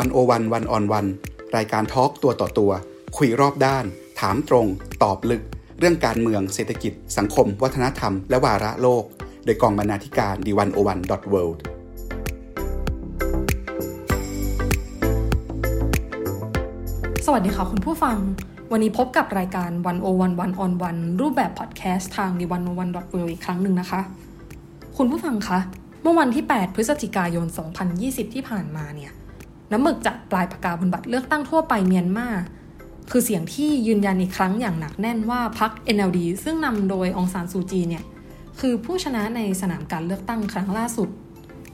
101 One-on-One รายการ talk ตัวต่อตัว คุยรอบด้าน ถามตรง ตอบลึก เรื่องการเมืองเศรษฐกิจ สังคม วัฒนธรรม และวาระโลก โดยกองบรรณาธิการ the101.worldสวัสดีค่ะคุณผู้ฟัง วันนี้พบกับรายการ101 One-on-One รูปแบบพอดแคสต์ทาง the101.world อีกครั้งหนึ่งนะคะ คุณผู้ฟังคะเมื่อวันที่ 8 พฤศจิกายน 2020 ที่ผ่านมาเนี่ย น้ำหมึกจากปลายปากกาบนบัตรเลือกตั้งทั่วไปเมียนมาคือเสียงที่ยืนยันอีกครั้งอย่างหนักแน่นว่าพรรค NLD ซึ่งนำโดยองซานซูจีเนี่ย คือผู้ชนะในสนามการเลือกตั้งครั้งล่าสุด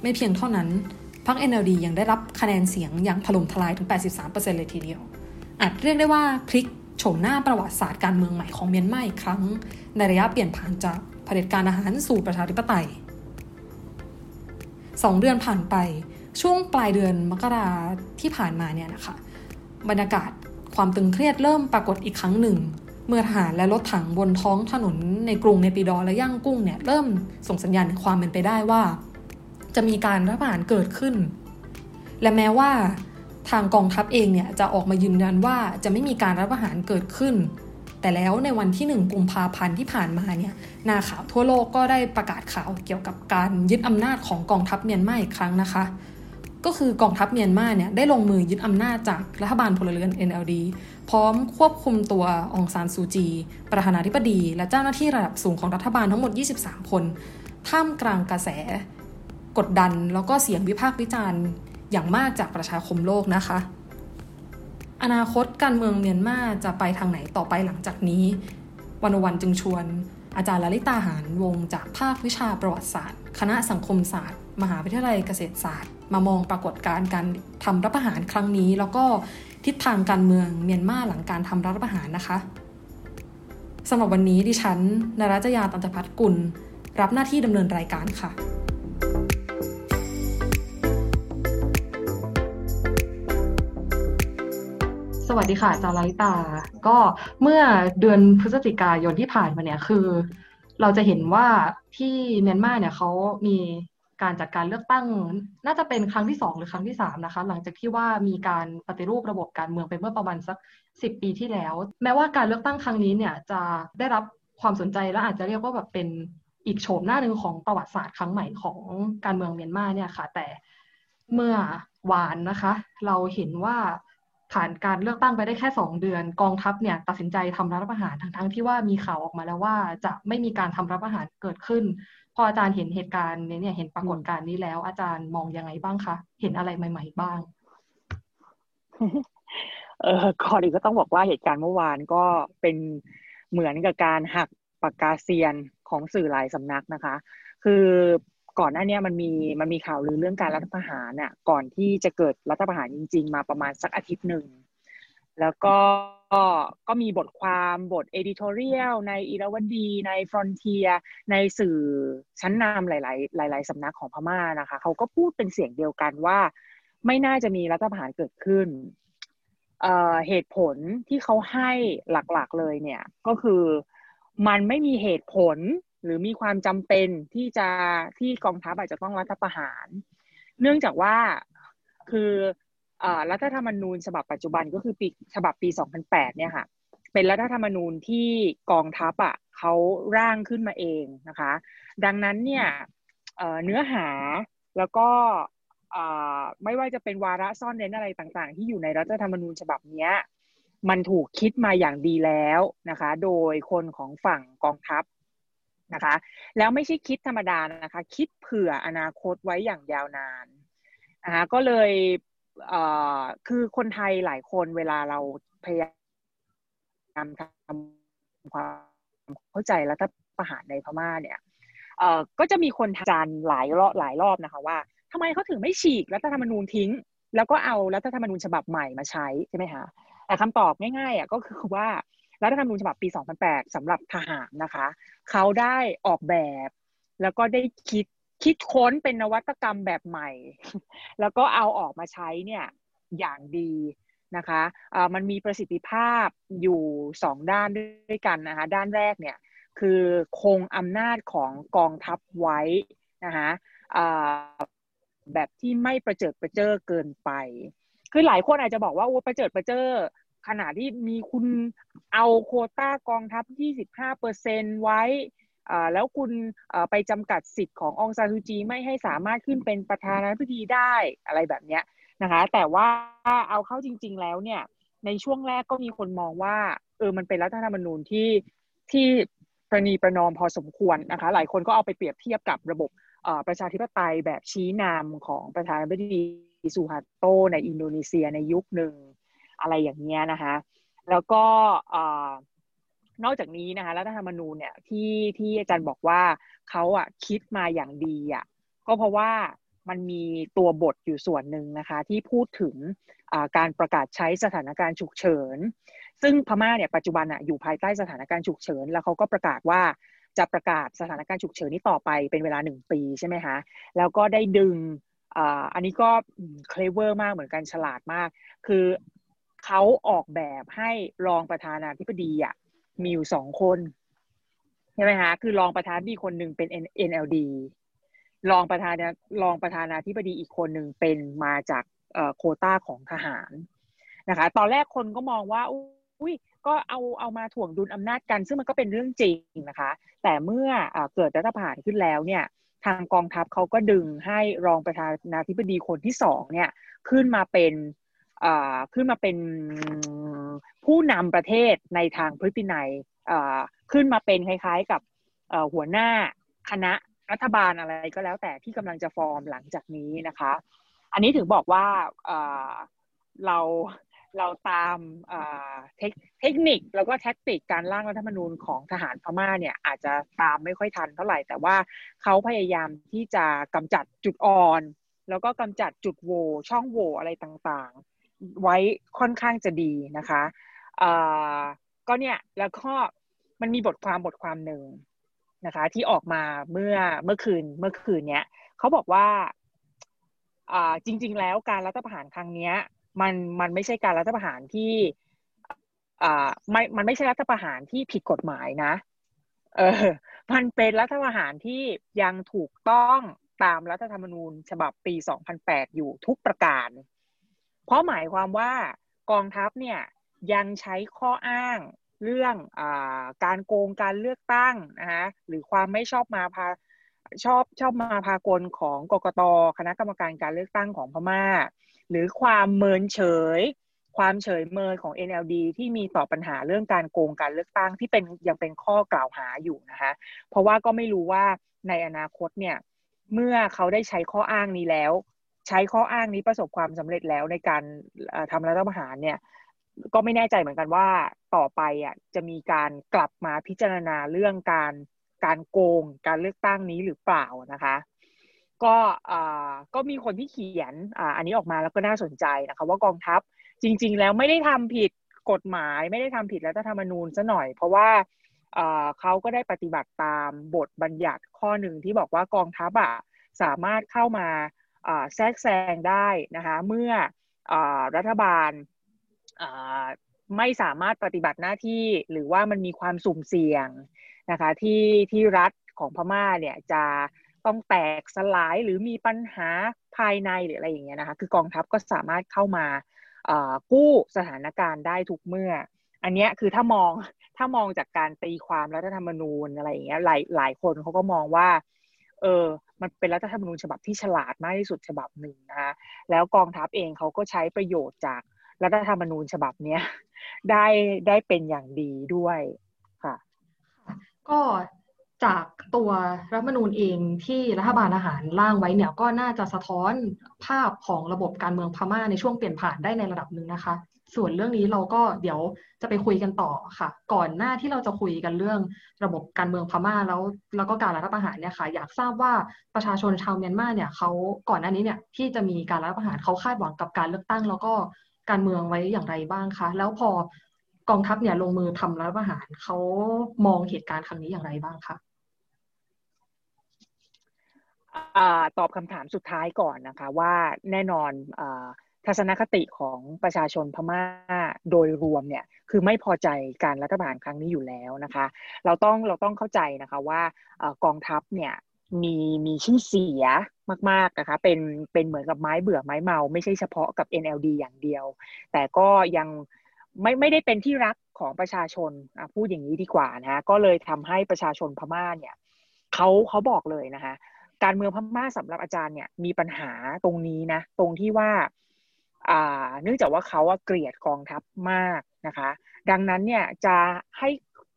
ไม่เพียงเท่านั้นพรรค NLD ยังได้รับคะแนนเสียงอย่างถล่มทลายถึง 83%เลยทีเดียว อาจเรียกได้ว่าพลิกโฉมหน้าประวัติศาสตร์การเมืองใหม่ของเมียนมาอีกครั้ง ในระยะเปลี่ยนผ่านจากเผด็จการอาหารสู่ประชาธิปไตยสองเดือนผ่านไป ช่วงปลายเดือนมกราที่ผ่านมาเนี่ยนะคะบรรยากาศความตึงเครียดเริ่มปรากฏอีกครั้งหนึ่ง เมื่อทหารและรถถังบนท้องถนนในกรุงเนปิดอและย่างกุ้งเนี่ยเริ่มส่งสัญญาณความเป็นไปได้ว่า จะมีการรัฐประหารเกิดขึ้น และแม้ว่าทางกองทัพเองเนี่ยจะออกมายืนยันว่าจะไม่มีการรัฐประหารเกิดขึ้น แต่แล้วในวันที่1กุมภาพันธ์ที่ผ่านมาเนี่ยนาข่าวทั่วโลกก็ได้ประกาศข่าวเกี่ยวกับการยึดอำนาจของกองทัพเมียนมาอีกครั้งนะคะ ก็คือกองทัพเมียนมาเนี่ยได้ลงมือยึดอำนาจจากรัฐบาลพลเรือน NLD พร้อมควบคุมตัวองซานซูจี ประธานาธิบดี และเจ้าหน้าที่ระดับสูงของรัฐบาลทั้งหมด 23 คน ท่ามกลางกระแส กดดันแล้วก็เสียงวิพากษ์วิจารณ์อย่างมากจากประชาคมโลกนะคะ อนาคตการเมืองเมียนมาจะไปทางไหนต่อไปหลังจากนี้ วันวันจึงชวน อาจารย์ลลิตาหารวงจากภาควิชาประวัติศาสตร์ คณะสังคมศาสตร์ มหาวิทยาลัยเกษตรศาสตร์ มามองปรากฏการณ์การทำรัฐประหารครั้งนี้ แล้วก็ทิศทางการเมืองเมียนมาหลังการทำรัฐประหารนะคะสำหรับวันนี้ดิฉันนรัจยาตันตพัฒกุล รับหน้าที่ดำเนินรายการค่ะสวัสดีค่ะจาราลิตา ก็เมื่อเดือนพฤศจิกายนที่ผ่านมาเนี่ยคือ เราจะเห็นว่าที่เมียนมาเนี่ยเขามี การจัดการเลือกตั้ง น่าจะเป็นครั้งที่สองหรือครั้งที่สามนะคะ หลังจากที่ว่ามีการปฏิรูประบบการเมืองไปเมื่อประมาณสักสิบปีที่แล้ว แม้ว่าการเลือกตั้งครั้งนี้เนี่ยจะได้รับความสนใจและอาจจะเรียกว่าแบบเป็นอีกโฉมหน้าหนึ่งของประวัติศาสตร์ครั้งใหม่ของการเมืองเมียนมาเนี่ยค่ะ แต่เมื่อวานนะคะ เราเห็นว่าผ่านการเลือกตั้งไปได้แค่ 2 เดือน กองทัพเนี่ยตัดสินใจทำรัฐประหารทั้งๆทที่ว่ามีข่าวออกมาแล้วว่าจะไม่มีการทำรัฐประหารเกิดขึ้น พออาจารย์เห็นเหตุการณ์นี้เนี่ยเห็นปรากฏการณ์นี้แล้ว อาจารย์มองยังไงบ้างคะเห็นอะไรใหม่ ๆ บ้างเออก่อนอื่นก็ต้องบอกว่าเหตุการณ์เมื่อวานก็เป็นเหมือนกับการหักปากกาเซียนของสื่อหลายสำนักนะคะ คือก่อนหน้านี้มันมีมันมีข่าวลือเรื่องการรัฐประหารน่ะก่อนที่จะเกิดรัฐประหารจริง ๆ มาประมาณสักอาทิตย์หนึ่ง แล้วก็ก็มีบทความบท editorial ในอีรวดี ใน Frontier ในสื่อชั้นนำหลาย ๆ หลาย ๆสำนักของพม่านะคะเขาก็พูดเป็นเสียงเดียวกันว่า ไม่น่าจะมีรัฐประหารเกิดขึ้นเหตุผลที่เขาให้หลักๆเลยเนี่ยก็คือมันไม่มีเหตุผลหรือมีความจำเป็นที่จะที่กองทัพอาจจะต้องรัฐประหาร เนื่องจากว่าคือ รัฐธรรมนูญฉบับปัจจุบันก็คือปีฉบับปี 2008 เนี่ยค่ะ เป็นรัฐธรรมนูญที่กองทัพอะเขาร่างขึ้นมาเองนะคะ ดังนั้นเนี่ยเนื้อหาแล้วก็ไม่ว่าจะเป็นวาระซ่อนเร้นอะไรต่างๆ ที่อยู่ในรัฐธรรมนูญฉบับนี้มันถูกคิดมาอย่างดีแล้วนะคะ โดยคนของฝั่งกองทัพนะคะ แล้วไม่ใช่คิดธรรมดานะคะ คิดเผื่ออนาคตไว้อย่างยาวนานนะคะก็เลย คือคนไทยหลายคนเวลาเราพยายามทำความเข้าใจรัฐประหารในพม่าเนี่ยเอ่อก็จะมีคนจานหลายรอบหลายรอบนะคะว่าทำไมเขาถึงไม่ฉีกรัฐธรรมนูญทิ้ง แล้วก็เอารัฐธรรมนูญฉบับใหม่มาใช้ใช่ไหมคะแต่คำตอบง่ายๆอะก็คือว่ารัฐธรรมนูญฉบับปี 2008สำหรับทหารนะคะ เขาได้ออกแบบแล้วก็ได้คิด คิดค้นเป็นนวัตกรรมแบบใหม่ แล้วก็เอาออกมาใช้เนี่ยอย่างดีนะคะะมันมีประสิทธิภาพอยู่สองด้านด้วยกันนะคะด้านแรกเนี่ยคือคงอำนาจของกองทัพไว้นะคะแบบที่ไม่ประเจิดประเจ้อเกินไป คือหลายคนอาจจะบอกว่าโอ้ประเจิดประเจอขนาดที่มีคุณเอาโคต้ากองทัพ 25เปอร์เซนไว้ แล้วคุณไปจำกัดสิทธิ์ขององซานซูจีไม่ให้สามารถขึ้นเป็นประธานาธิบดีได้อะไรแบบเนี้ยนะคะ แต่ว่าเอาเข้าจริง ๆ แล้วเนี่ย ในช่วงแรกก็มีคนมองว่าเออมันเป็นรัฐธรรมนูญที่ที่ประนีประนอมพอสมควรนะคะ หลายคนก็เอาไปเปรียบเทียบกับระบบประชาธิปไตยแบบชี้นำของประธานาธิบดีสุฮัตโต ในอินโดนีเซียในยุคหนึ่งอะไรอย่างเงี้ยนะคะ แล้วก็ นอกจากนี้นะคะรัฐธรรมนูญเนี่ยที่ที่อาจารย์บอกว่าเขาอะคิดมาอย่างดีอะก็เพราะว่ามันมีตัวบทอยู่ส่วนหนึ่งนะคะที่พูดถึงการประกาศใช้สถานการณ์ฉุกเฉิน ซึ่งพม่าเนี่ยปัจจุบันอะอยู่ภายใต้สถานการณ์ฉุกเฉิน แล้วเขาก็ประกาศว่าจะประกาศสถานการณ์ฉุกเฉินนี้ต่อไปเป็นเวลาหนึ่งปีใช่ไหมคะแล้วก็ได้ดึงอันนี้ก็ clever มากเหมือนกันฉลาดมาก คือเขาออกแบบให้รองประธานาธิบดีอะ มีอยู่สองคนใช่ไหมคะคือรองประธานดีคนหนึ่งเป็น NLD รองประธานรองประธานาธิบดีอีกคนหนึ่งเป็นมาจากโคต้าของทหารนะคะ ตอนแรกคนก็มองว่าอุ้ยก็เอาเอามาถ่วงดุลอำนาจกัน ซึ่งมันก็เป็นเรื่องจริงนะคะ แต่เมื่ออเกิดรัฐประหารขึ้นแล้วเนี่ยทางกองทัพเขาก็ดึงให้รองประธานาธิบดีคนที่สองเนี่ยขึ้นมาเป็น ขึ้นมาเป็นผู้นำประเทศในทางพฤตินัยขึ้นมาเป็นคล้ายๆกับหัวหน้าคณะรัฐบาลอะไรก็แล้วแต่ที่กำลังจะฟอร์มหลังจากนี้นะคะ อันนี้ถึงบอกว่าเราเราตามเทคนิคแล้วก็แท็กติกการร่างรัฐธรรมนูญของทหารพม่าเนี่ยอาจจะตามไม่ค่อยทันเท่าไหร่ แต่ว่าเขาพยายามที่จะกำจัดจุดอ่อน แล้วก็กำจัดจุดโหว่ช่องโหว่อะไรต่าง ไว้ค่อนข้างจะดีนะคะก็เนี่ยแล้วก็มันมีบทความบทความหนึ่งนะคะ ที่ออกมาเมื่อเมื่อคืนเมื่อคืนเนี้ยเขาบอกว่าจริง ๆ แล้วการรัฐประหารครั้งเนี้ยมันมันไม่ใช่การรัฐประหารที่ไม่มันไม่ใช่รัฐประหารที่ผิดกฎหมายนะ เออ มันเป็นรัฐประหารที่ยังถูกต้องตามรัฐธรรมนูญ ฉบับปี 2008 อยู่ทุกประการ เพราะหมายความว่ากองทัพเนี่ยยังใช้ข้ออ้างเรื่องอการโกงการเลือกตั้งนะคะหรือความไม่ชอบมาพาชอบชอบมาพากลของกกตคณะกรรมการการเลือกตั้งของพม่า หรือความเมินเฉย ความเฉยเมินของ NLD ที่มีต่อปัญหาเรื่องการโกงการเลือกตั้งที่เป็นยังเป็นข้อกล่าวหาอยู่นะคะเพราะว่าก็ไม่รู้ว่าในอนาคตเนี่ยเมื่อเขาได้ใช้ข้ออ้างนี้แล้ว ใช้ข้ออ้างนี้ประสบความสำเร็จแล้วในการทำรัฐประหารเนี่ย ก็ไม่แน่ใจเหมือนกันว่าต่อไปอะจะมีการกลับมาพิจารณาเรื่องการการโกงการเลือกตั้งนี้หรือเปล่านะคะ ก็ก็มีคนที่เขียนออันนี้ออกมาแล้วก็น่าสนใจนะคะว่ากองทัพจริง ๆ แล้วไม่ได้ทำผิดกฎหมายไม่ได้ทำผิดรัฐธรรมนูญซะหน่อย เพราะว่าเขาก็ได้ปฏิบัติตามบทบัญญัติข้อหนึ่งที่บอกว่ากองทัพอะสามารถเข้ามา แทรกแซงได้นะคะเมื่ออรัฐบาลไม่สามารถปฏิบัติหน้าที่หรือว่ามันมีความสุ่มเสี่ยงนะคะที่ที่รัฐของพม่าเนี่ยจะต้องแตกสลายหรือมีปัญหาภายในหรืออะไรอย่างเงี้ยนะคะคือกองทัพก็สามารถเข้ามากู้สถานการณ์ได้ทุกเมื่อ อันนี้คือถ้ามองถ้ามองจากการตีความรัฐธรรมนูญอะไรอย่างเงี้ยหลายหลายคนเขาก็มองว่าเออ มันเป็นรัฐธรรมนูญฉบับที่ฉลาดมากที่สุดฉบับหนึ่งนะคะแล้วกองทัพเองเขาก็ใช้ประโยชน์จากรัฐธรรมนูญฉบับเนี้ยได้ได้เป็นอย่างดีด้วยค่ะ ก็จากตัวรัฐธรรมนูญเองที่รัฐบาลอาหารร่างไว้เนี่ยก็น่าจะสะท้อนภาพของระบบการเมืองพม่าในช่วงเปลี่ยนผ่านได้ในระดับหนึ่งนะคะ ส่วนเรื่องนี้เราก็เดี๋ยวจะไปคุยกันต่อค่ะ ก่อนหน้าที่เราจะคุยกันเรื่องระบบการเมืองพม่าแล้วแล้วก็การรัฐประหารเนี่ยค่ะ อยากทราบว่าประชาชนชาวเมียนมาเนี่ยเขาก่อนหน้านี้เนี่ยที่จะมีการรัฐประหารเขาคาดหวังกับการเลือกตั้ง แล้วก็การเมืองไว้อย่างไรบ้างคะแล้วพอกองทัพเนี่ยลงมือทำรัฐประหารเขามองเหตุการณ์ครั้งนี้อย่างไรบ้างคะตอบคำถามสุดท้ายก่อนนะคะว่าแน่นอนอ ทัศนคติของประชาชนพม่าโดยรวมเนี่ยคือไม่พอใจการรัฐบาลครั้งนี้อยู่แล้วนะคะ เราต้องเราต้องเข้าใจนะคะว่ากองทัพเนี่ยมีมีชื่อเสียมากๆนะคะเป็นเป็นเหมือนกับไม้เบื่อไม้เมา ไม่ใช่เฉพาะกับ NLD อย่างเดียว แต่ก็ยังไม่ไม่ได้เป็นที่รักของประชาชนพูดอย่างนี้ดีกว่านะก็เลยทำให้ประชาชนพม่าเนี่ยเขาเขาบอกเลยนะคะการเมืองพม่าสำหรับอาจารย์เนี่ยมีปัญหาตรงนี้นะตรงที่ว่า เนื่องจากว่าเขาเกลียดกองทัพมากนะคะ ดังนั้นเนี่ยจะให้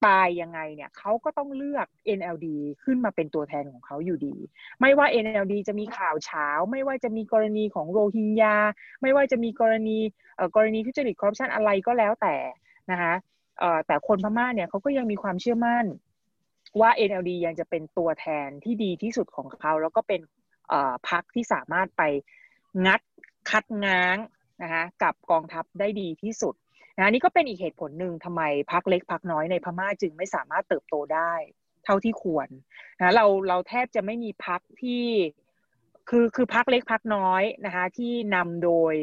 ตายยังไงเนี่ยเขาก็ต้องเลือก NLD ขึ้นมาเป็นตัวแทนของเขาอยู่ดี ไม่ว่า NLD จะมีข่าวเช้า ไม่ว่าจะมีกรณีของโรฮิงญา ไม่ว่าจะมีกรณีกรณีทุจริตคอร์รัปชันอะไรก็แล้วแต่นะคะแต่คนพม่าเนี่ยเขาก็ยังมีความเชื่อมั่นว่า NLD ยังจะเป็นตัวแทนที่ดีที่สุดของเขา แล้วก็เป็นพรรคที่สามารถไปงัดคัดง้าง นะคะกับกองทัพได้ดีที่สุดนะนี่ก็เป็นอีกเหตุผลหนึ่งทำไมพักเล็กพักน้อยในพม่าจึงไม่สามารถเติบโตได้ เท่าที่ควรนะเราเราแทบจะไม่มีพักที่คือคือพักเล็กพักน้อยนะคะที่นำโดย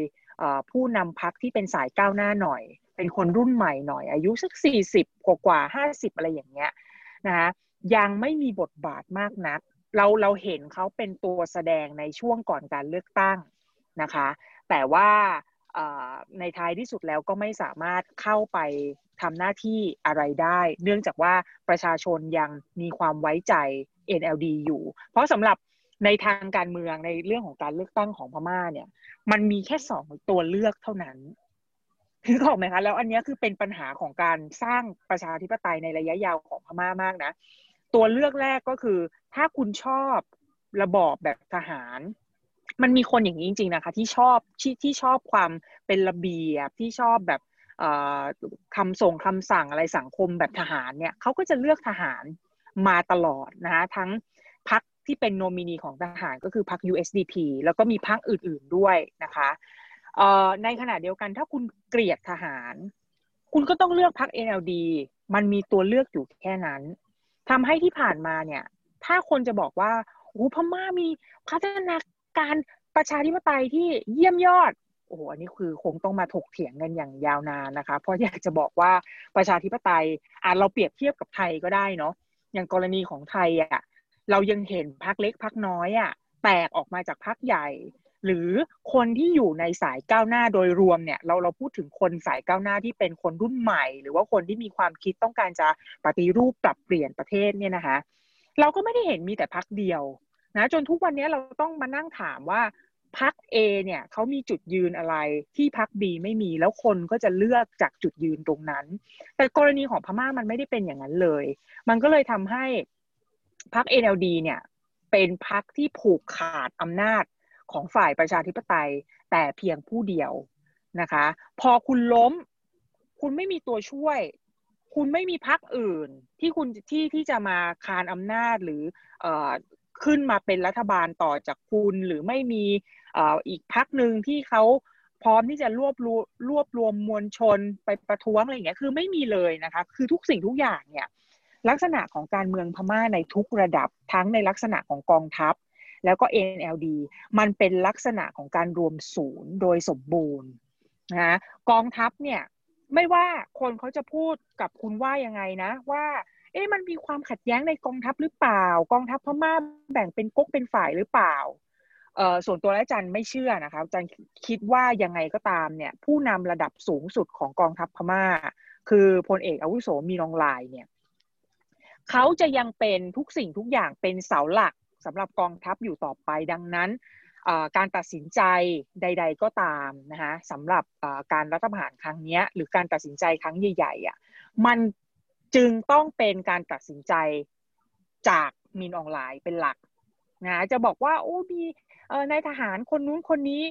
ผู้นำพักที่เป็นสายก้าวหน้าหน่อย เป็นคนรุ่นใหม่หน่อย อายุสักสี่สิบกว่ากว่าห้าสิบอะไรอย่างเงี้ยนะคะยังไม่มีบทบาทมากนัก เราเราเห็นเขาเป็นตัวแสดงในช่วงก่อนการเลือกตั้งนะคะ แต่ว่าในท้ายที่สุดแล้วก็ไม่สามารถเข้าไปทำหน้าที่อะไรได้ เนื่องจากว่าประชาชนยังมีความไว้ใจ NLD อยู่ เพราะสำหรับในทางการเมืองในเรื่องของการเลือกตั้งของพม่าเนี่ย มันมีแค่สองตัวเลือกเท่านั้นคือบอกไหมคะแล้วอันนี้คือเป็นปัญหาของการสร้างประชาธิปไตยในระยะยาวของพม่ามากนะ ตัวเลือกแรกก็คือ ถ้าคุณชอบระบอบแบบทหาร มันมีคนอย่างนี้จริง ๆ นะคะ ที่ชอบที่ที่ชอบความเป็นระเบียบที่ชอบแบบคำส่งคำสั่งอะไรสังคมแบบทหารเนี่ยเขาก็จะเลือกทหารมาตลอดนะคะทั้งพักที่เป็นโนมินีของทหารก็คือพัก USDP แล้วก็มีพักอื่นๆด้วยนะคะในขณะเดียวกันถ้าคุณเกลียดทหาร คุณก็ต้องเลือกพัก NLD มันมีตัวเลือกอยู่แค่นั้นทำให้ที่ผ่านมาเนี่ย ถ้าคนจะบอกว่าโอ้พม่ามีพัฒนา การประชาธิปไตยที่เยี่ยมยอดโอ้โหอันนี้คือคงต้องมาถกเถียงกันอย่างยาวนานนะคะ เพราะอยากจะบอกว่าประชาธิปไตยอ่าเราเปรียบเทียบกับไทยก็ได้เนาะอย่างกรณีของไทยอะเรายังเห็นพักเล็กพักน้อยอะแตกออกมาจากพักใหญ่ หรือคนที่อยู่ในสายก้าวหน้าโดยรวมเนี่ย เราเราพูดถึงคนสายก้าวหน้าที่เป็นคนรุ่นใหม่ หรือว่าคนที่มีความคิดต้องการจะปฏิรูปปรับเปลี่ยนประเทศเนี่ยนะคะ เราก็ไม่ได้เห็นมีแต่พักเดียว นะจนทุกวันนี้เราต้องมานั่งถามว่าพัก A เนี่ยเขามีจุดยืนอะไรที่พัก B ไม่มีแล้วคนก็จะเลือกจากจุดยืนตรงนั้น แต่กรณีของพม่ามันไม่ได้เป็นอย่างนั้นเลย มันก็เลยทำให้พัก NLD เนี่ยเป็นพักที่ผูกขาดอำนาจของฝ่ายประชาธิปไตยแต่เพียงผู้เดียวนะคะ พอคุณล้ม คุณไม่มีตัวช่วย คุณไม่มีพักอื่นที่คุณที่ที่จะมาคานอำนาจหรือ ขึ้นมาเป็นรัฐบาลต่อจากคุณหรือไม่มีอีกพักหนึ่งที่เขาพร้อมที่จะรวบรวมรวบรวมมวลชนไปประท้วงอะไรอย่างเงี้ยคือไม่มีเลยนะคะ คือทุกสิ่งทุกอย่างเนี่ยลักษณะของการเมืองพม่าในทุกระดับทั้งในลักษณะของกองทัพ แล้วก็ NLD มันเป็นลักษณะของการรวมศูนย์โดยสมบูรณ์นะกองทัพเนี่ยไม่ว่าคนเขาจะพูดกับคุณว่ายังไงนะว่า เอ๊ะมันมีความขัดแย้งในกองทัพหรือเปล่า กองทัพพม่าแบ่งเป็นก๊กเป็นฝ่ายหรือเปล่าเอ่อส่วนตัวและจันไม่เชื่อนะคะจันคิดว่ายังไงก็ตามเนี่ย ผู้นำระดับสูงสุดของกองทัพพม่า คือพลเอกอาวุโสมีนองลายเนี่ยเขาจะยังเป็นทุกสิ่งทุกอย่างเป็นเสาหลักสำหรับกองทัพอยู่ต่อไปดังนั้นการตัดสินใจใด ๆก็ตามนะคะสำหรับการรัฐประหารครั้งนี้หรือการตัดสินใจครั้งใหญ่ๆอะมัน จึงต้องเป็นการตัดสินใจจากมินออนไลน์เป็นหลักนะจะบอกว่าโอ้มีนายทหารคนนู้นคนนี้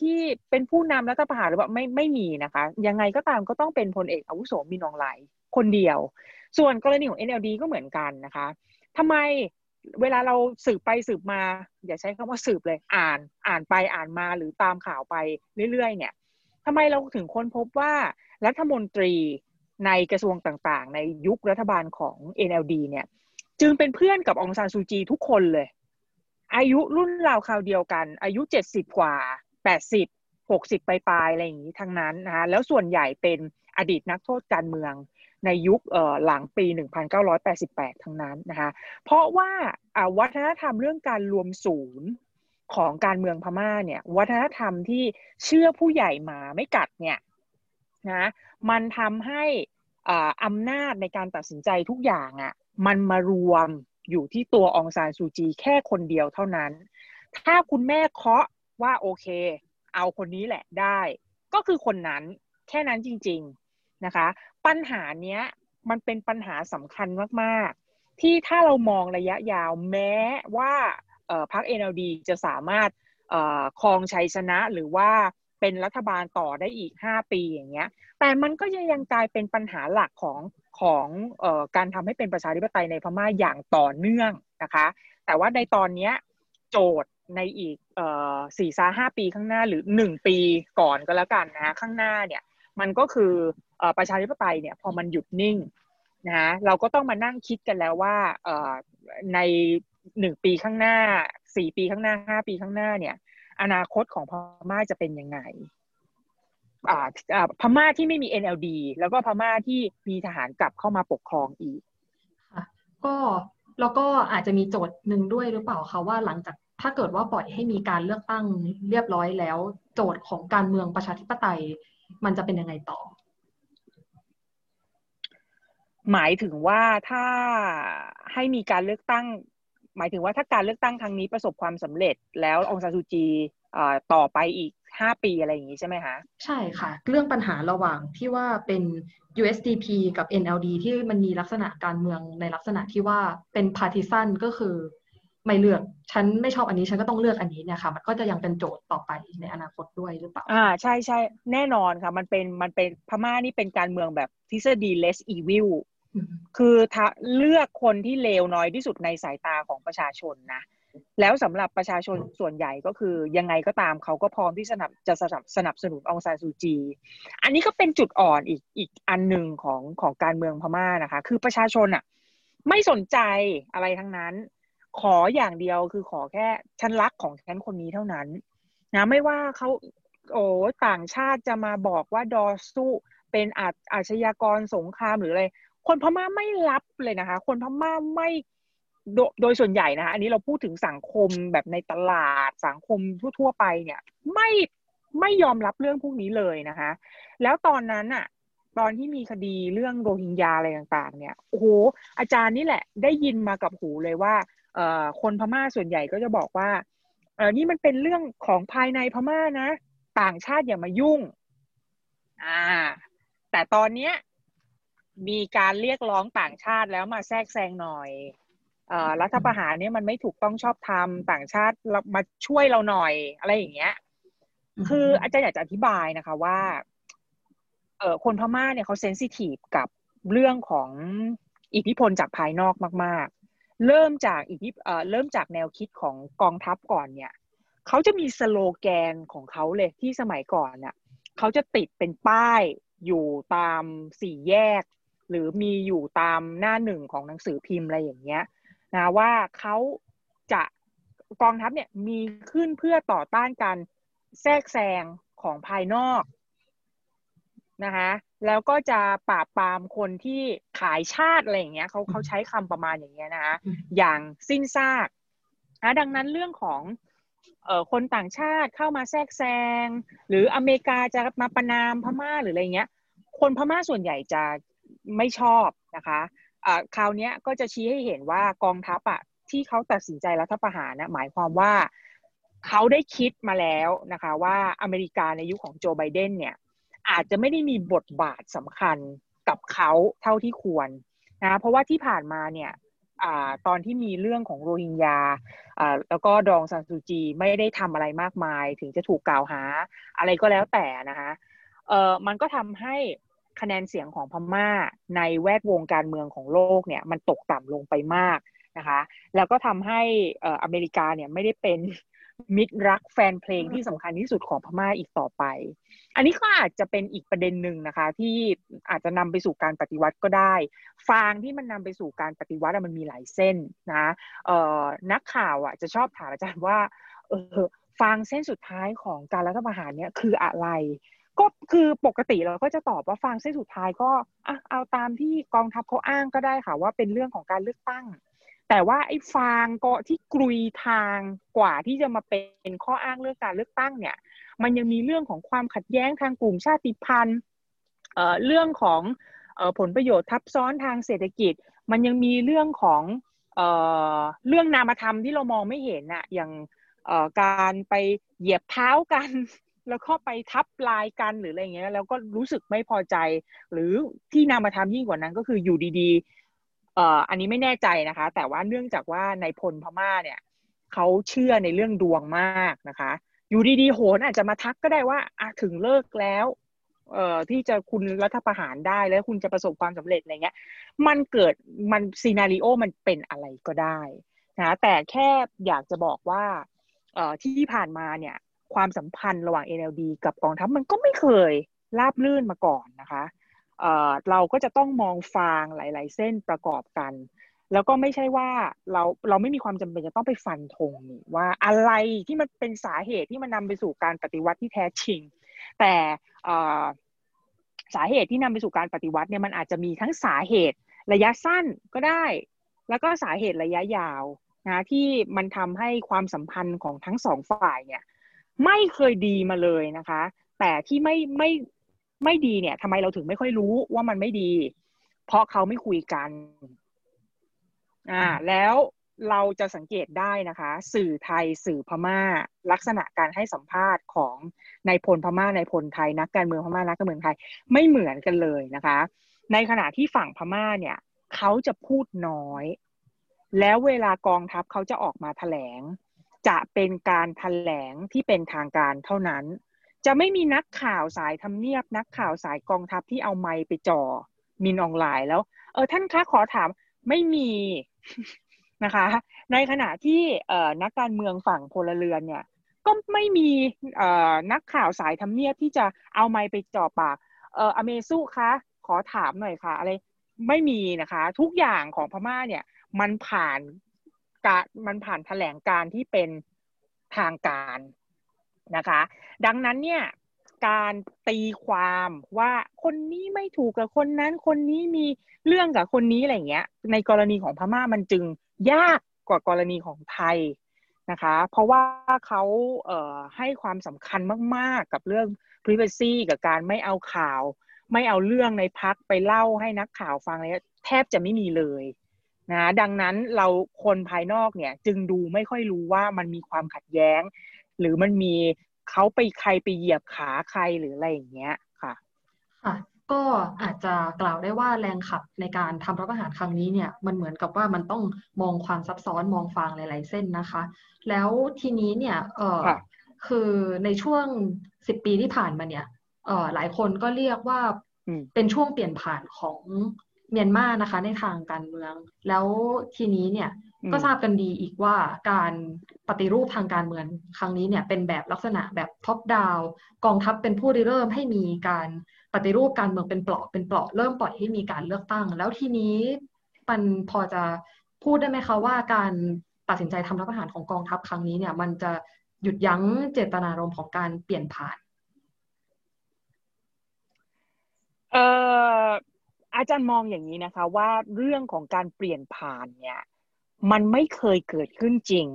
ที่เป็นผู้นำรัฐประหารหรือว่าไม่ไม่มีนะคะ ยังไงก็ตามก็ต้องเป็นพลเอกอาวุโสมินออนไลน์คนเดียว ส่วนกรณีของ NLD ก็เหมือนกันนะคะทำไมเวลาเราสืบไปสืบมา อย่าใช้คำว่าสืบเลย อ่านอ่านไปอ่านมาหรือตามข่าวไปเรื่อยๆ เนี่ยทำไมเราถึงค้นพบว่ารัฐมนตรี ในกระทรวงต่างๆ ในยุครัฐบาลของ NLD เนี่ย จึงเป็นเพื่อนกับองซานซูจีทุกคนเลย อายุรุ่นราวคราวเดียวกัน อายุ70กว่า80 60ปลายๆอะไรอย่างนี้ทั้งนั้นนะคะแล้วส่วนใหญ่เป็นอดีตนักโทษการเมืองในยุคหลังปี 1988 ทั้งนั้นนะคะเพราะว่าวัฒนธรรมเรื่องการรวมศูนย์ของการเมืองพม่าเนี่ยวัฒนธรรมที่เชื่อผู้ใหญ่หมาไม่กัดเนี่ย นะมันทำให้อำนาจในการตัดสินใจทุกอย่างอะ่ะมันมารวมอยู่ที่ตัวองซานซูจีแค่คนเดียวเท่านั้น ถ้าคุณแม่เคาะว่าโอเค เอาคนนี้แหละได้ ก็คือคนนั้นแค่นั้นจริง ๆนะคะ ปัญหาเนี้ยมันเป็นปัญหาสำคัญมากๆ ที่ถ้าเรามองระยะยาวแม้ว่าพรรค NLD จะสามารถครองชัยชนะหรือว่า เป็นรัฐบาลต่อได้อีก 5 ปีอย่างเงี้ย แต่มันก็ยังยังกลายเป็นปัญหาหลักของของออการทำให้เป็นประชาธิปไตยในพม่าอย่างต่อเนื่องนะคะ แต่ว่าในตอนนี้โจทย์ในอีกสี่ซาห้าปีข้างหน้าหรือหนึ่งปีก่อนก็แล้วกันนะข้างหน้าเนี่ยมันก็คือประชาธิปไตยเนี่ยพอมันหยุดนิ่งนะเราก็ต้องมานั่งคิดกันแล้วว่าในหนึ่งปีข้างหน้าสี่ปีข้างหน้าห้าปีข้างหน้าเนี่ย อนาคตของพม่าจะเป็นยังไงพม่าที่ไม่มี NLD แล้วก็พม่าที่มีทหารกลับเข้ามาปกครองอีกค่ะก็แล้วก็อาจจะมีโจทย์หนึ่งด้วยหรือเปล่าคะว่าหลังจากถ้าเกิดว่าปล่อยให้มีการเลือกตั้งเรียบร้อยแล้ว โจทย์ของการเมืองประชาธิปไตย มันจะเป็นยังไงต่อ หมายถึงว่าถ้าให้มีการเลือกตั้ง หมายถึงว่าถ้าการเลือกตั้งครั้งนี้ประสบความสำเร็จ แล้วองซานซูจีต่อไปอีกห้าปีอะไรอย่างนี้ใช่ไหมคะ ใช่ค่ะ เรื่องปัญหาระหว่างที่ว่าเป็น USDP กับ NLD ที่มันมีลักษณะการเมืองในลักษณะที่ว่าเป็น partisan ก็คือไม่เลือก ฉันไม่ชอบอันนี้ ฉันก็ต้องเลือกอันนี้เนี่ยค่ะ มันก็จะยังเป็นโจทย์ต่อไปในอนาคตด้วยหรือเปล่า อ่า ใช่ใช่ แน่นอนค่ะ มันเป็น มันเป็น พม่านี่เป็นการเมืองแบบทฤษฎี less evil คือถ้าเลือกคนที่เลวน้อยที่สุดในสายตาของประชาชนนะแล้วสำหรับประชาชนส่วนใหญ่ก็คือยังไงก็ตามเขาก็พร้อมที่สนับจะสนับสนับสนุนองซานซูจี อันนี้ก็เป็นจุดอ่อนอีกอีกอันหนึ่งของของการเมืองพม่านะคะ คือประชาชนอะ ไม่สนใจอะไรทั้งนั้น ขออย่างเดียวคือขอแค่ฉันรักของฉันคนนี้เท่านั้นนะไม่ว่าเขาโอ้ต่างชาติจะมาบอกว่าดอสู้เป็นอาอาชญากรสงครามหรืออะไร คนพม่าไม่รับเลยนะคะ คนพม่าไม่โดยส่วนใหญ่นะอันนี้เราพูดถึงสังคมแบบในตลาดสังคมทั่วๆไปเนี่ย ไม่ไม่ยอมรับเรื่องพวกนี้เลยนะคะ แล้วตอนนั้นอะตอนที่มีคดีเรื่องโรฮิงญาอะไรต่าง ๆ เนี่ยโอ้โหอาจารย์นี่แหละ ได้ยินมากับหูเลยว่าเอ่อคนพม่าส่วนใหญ่ก็จะบอกว่าเออนี่มันเป็นเรื่องของภายในพม่านะ ต่างชาติอย่ามายุ่ง อ่า แต่ตอนเนี้ย มีการเรียกร้องต่างชาติแล้วมาแทรกแซงหน่อยรัฐประหารเนี่ยมันไม่ถูกต้องชอบธรรมต่างชาติเรามาช่วยเราหน่อยอะไรอย่างเงี้ย คืออาจารย์อยากจะอธิบายนะคะว่าเออคนพม่าเนี่ยเขาเซนซิทีฟกับเรื่องของอิทธิพลจากภายนอกมาก ๆ เริ่มจากอิทธิเอ่อเริ่มจากแนวคิดของกองทัพก่อนเนี่ยเขาจะมีสโลแกนของเขาเลยที่สมัยก่อนเนี่ยเขาจะติดเป็นป้ายอยู่ตามสี่แยก หรือมีอยู่ตามหน้าหนึ่งของหนังสือพิมพ์อะไรอย่างเงี้ยนะว่าเขาจะกองทัพเนี่ยมีขึ้นเพื่อต่อต้านการแทรกแซงของภายนอกนะคะแล้วก็จะปราบปรามคนที่ขายชาติอะไรอย่างเงี้ยเขาเขาใช้คำประมาณอย่างเงี้ยนะคะอย่างสิ้นซากนะดังนั้นเรื่องของเอ่อคนต่างชาติเข้ามาแทรกแซง หรืออเมริกาจะมาประนามพม่าหรืออะไรเงี้ย คนพม่าส่วนใหญ่จะ ไม่ชอบนะคะคราวนี้ก็จะชี้ให้เห็นว่ากองทัพอะที่เขาตัดสินใจรัฐประหารนะหมายความว่าเขาได้คิดมาแล้วนะคะว่าอเมริกาในยุคของโจไบเดนเนี่ยอาจจะไม่ได้มีบทบาทสำคัญกับเขาเท่าที่ควรนะเพราะว่าที่ผ่านมาเนี่ยอตอนที่มีเรื่องของโรฮิงญาแล้วก็ดองซันซูจีไม่ได้ทำอะไรมากมาย ถึงจะถูกกล่าวหาอะไรก็แล้วแต่นะคะมันก็ทำให้ คะแนนเสียงของพม่าในแวดวงการเมืองของโลกเนี่ยมันตกต่ำลงไปมากนะคะแล้วก็ทำให้อเมริกาเนี่ยไม่ได้เป็นมิตรรักแฟนเพลงที่สำคัญที่สุดของพม่าอีกต่อไป อันนี้ก็อาจจะเป็นอีกประเด็นหนึ่งนะคะ ที่อาจจะนำไปสู่การปฏิวัติก็ได้ ฟางที่มันนำไปสู่การปฏิวัติมันมีหลายเส้นนะนักข่าวอะจะชอบถามอาจารย์ว่าเออฟางเส้นสุดท้ายของการรัฐประหารเนี่ยคืออะไร ก็คือปกติเราก็จะตอบว่าฟังเส้นสุดท้ายก็อะเอาตามที่กองทัพเขาอ้างก็ได้ค่ะว่าเป็นเรื่องของการเลือกตั้ง แต่ว่าไอ้ฟางก็ที่กรุยทางกว่าที่จะมาเป็นข้ออ้างเรื่องการเลือกตั้งเนี่ย มันยังมีเรื่องของความขัดแย้งทางกลุ่มชาติพันธุ์เรื่องของผลประโยชน์ทับซ้อนทางเศรษฐกิจ มันยังมีเรื่องของเรื่องนามธรรมที่เรามองไม่เห็นอะอย่างการไปเหยียบเท้ากัน แล้วก็ไปทับลายกันหรืออะไรเงี้ย แล้วก็รู้สึกไม่พอใจ หรือที่นามธรรมยิ่งกว่านั้นก็คืออยู่ดีๆเอ่ออันนี้ไม่แน่ใจนะคะ แต่ว่าเนื่องจากว่าในพลพม่าเนี่ยเขาเชื่อในเรื่องดวงมากนะคะ อยู่ดีๆโหนอาจจะมาทักก็ได้ว่าอะถึงเลิกแล้วเอ่อที่จะคุณรัฐประหารได้แล้วคุณจะประสบความสำเร็จอะไรเงี้ย มันเกิดมันซีนารีโอมันเป็นอะไรก็ได้นะแต่แค่อยากจะบอกว่าเอ่อที่ผ่านมาเนี่ย ความสัมพันธ์ระหว่าง NLD กับกองทัพมันก็ไม่เคยราบลื่นมาก่อนนะคะเเราก็จะต้องมองฟางหลาย ๆ เส้นประกอบกัน แล้วก็ไม่ใช่ว่าเราเราไม่มีความจำเป็นจะต้องไปฟันธงนี่ว่าอะไรที่มันเป็นสาเหตุที่มันนำไปสู่การปฏิวัติที่แท้จริง แต่สาเหตุที่นำไปสู่การปฏิวัติเนี่ยมันอาจจะมีทั้งสาเหตุระยะสั้นก็ได้ แล้วก็สาเหตุระยะยาวนะที่มันทำให้ความสัมพันธ์ของทั้งสองฝ่ายเนี่ย ไม่เคยดีมาเลยนะคะ แต่ที่ไม่ไม่ไม่ดีเนี่ยทำไมเราถึงไม่ค่อยรู้ว่ามันไม่ดี เพราะเขาไม่คุยกัน อ่า แล้วเราจะสังเกตได้นะคะ สื่อไทยสื่อพม่า ลักษณะการให้สัมภาษณ์ของนายพลพม่านายพลไทย นักการเมืองพม่านักการเมืองไทยไม่เหมือนกันเลยนะคะ ในขณะที่ฝั่งพม่าเนี่ย เขาจะพูดน้อย แล้วเวลากองทัพเขาจะออกมาแถลง จะเป็นการแถลงที่เป็นทางการเท่านั้น จะไม่มีนักข่าวสายทำเนียบ นักข่าวสายกองทัพที่เอาไม้ไปจ่อมินออนไลน์แล้ว เออท่านคะขอถามไม่มีนะคะ ในขณะที่นักการเมืองฝั่งพลเรือนเนี่ย ก็ไม่มีนักข่าวสายทำเนียบที่จะเอาไม้ไปจ่อปากเอออเมซุคะขอถามหน่อยค่ะอะไรไม่มีนะคะ ทุกอย่างของพม่าเนี่ย มันผ่าน การมันผ่านแถลงการที่เป็นทางการนะคะ ดังนั้นเนี่ยการตีความว่าคนนี้ไม่ถูกกับคนนั้น คนนี้มีเรื่องกับคนนี้อะไรเงี้ย ในกรณีของพม่ามันจึงยากกว่ากรณีของไทยนะคะ เพราะว่าเขาเให้ความสำคัญมาก ๆ กับเรื่อง privacy กับการไม่เอาข่าว ไม่เอาเรื่องในพักไปเล่าให้นักข่าวฟังเลยแทบจะไม่มีเลย นะดังนั้นเราคนภายนอกเนี่ยจึงดูไม่ค่อยรู้ว่ามันมีความขัดแย้ง หรือมันมีเขาไปใครไปเหยียบขาใครหรืออะไรอย่างเงี้ยค่ะค่ะก็อาจจะกล่าวได้ว่าแรงขับในการทำรัฐประหารครั้งนี้เนี่ยมันเหมือนกับว่ามันต้องมองความซับซ้อนมองฟางหลาย ๆ เส้นนะคะ แล้วทีนี้เนี่ยเออคือในช่วงสิบปีที่ผ่านมาเนี่ยเออหลายคนก็เรียกว่าเป็นช่วงเปลี่ยนผ่านของ เมียนมานะคะในทางการเมือง แล้วทีนี้เนี่ยก็ทราบกันดีอีกว่าการปฏิรูปทางการเมืองครั้งนี้เนี่ยเป็นแบบลักษณะแบบท็อปดาวกองทัพเป็นผู้ริเริ่มให้มีการปฏิรูปการเมืองเป็นเปราะเป็นเปราะเริ่มปล่อยให้มีการเลือกตั้ง แล้วทีนี้มันพอจะพูดได้ไหมคะว่าการตัดสินใจทำรัฐประหารของกองทัพครั้งนี้เนี่ย มันจะหยุดยั้งเจตนารมณ์ของการเปลี่ยนผ่าน เออ อาจารย์มองอย่างนี้นะคะ ว่าเรื่องของการเปลี่ยนผ่านเนี่ยมันไม่เคยเกิดขึ้นจริง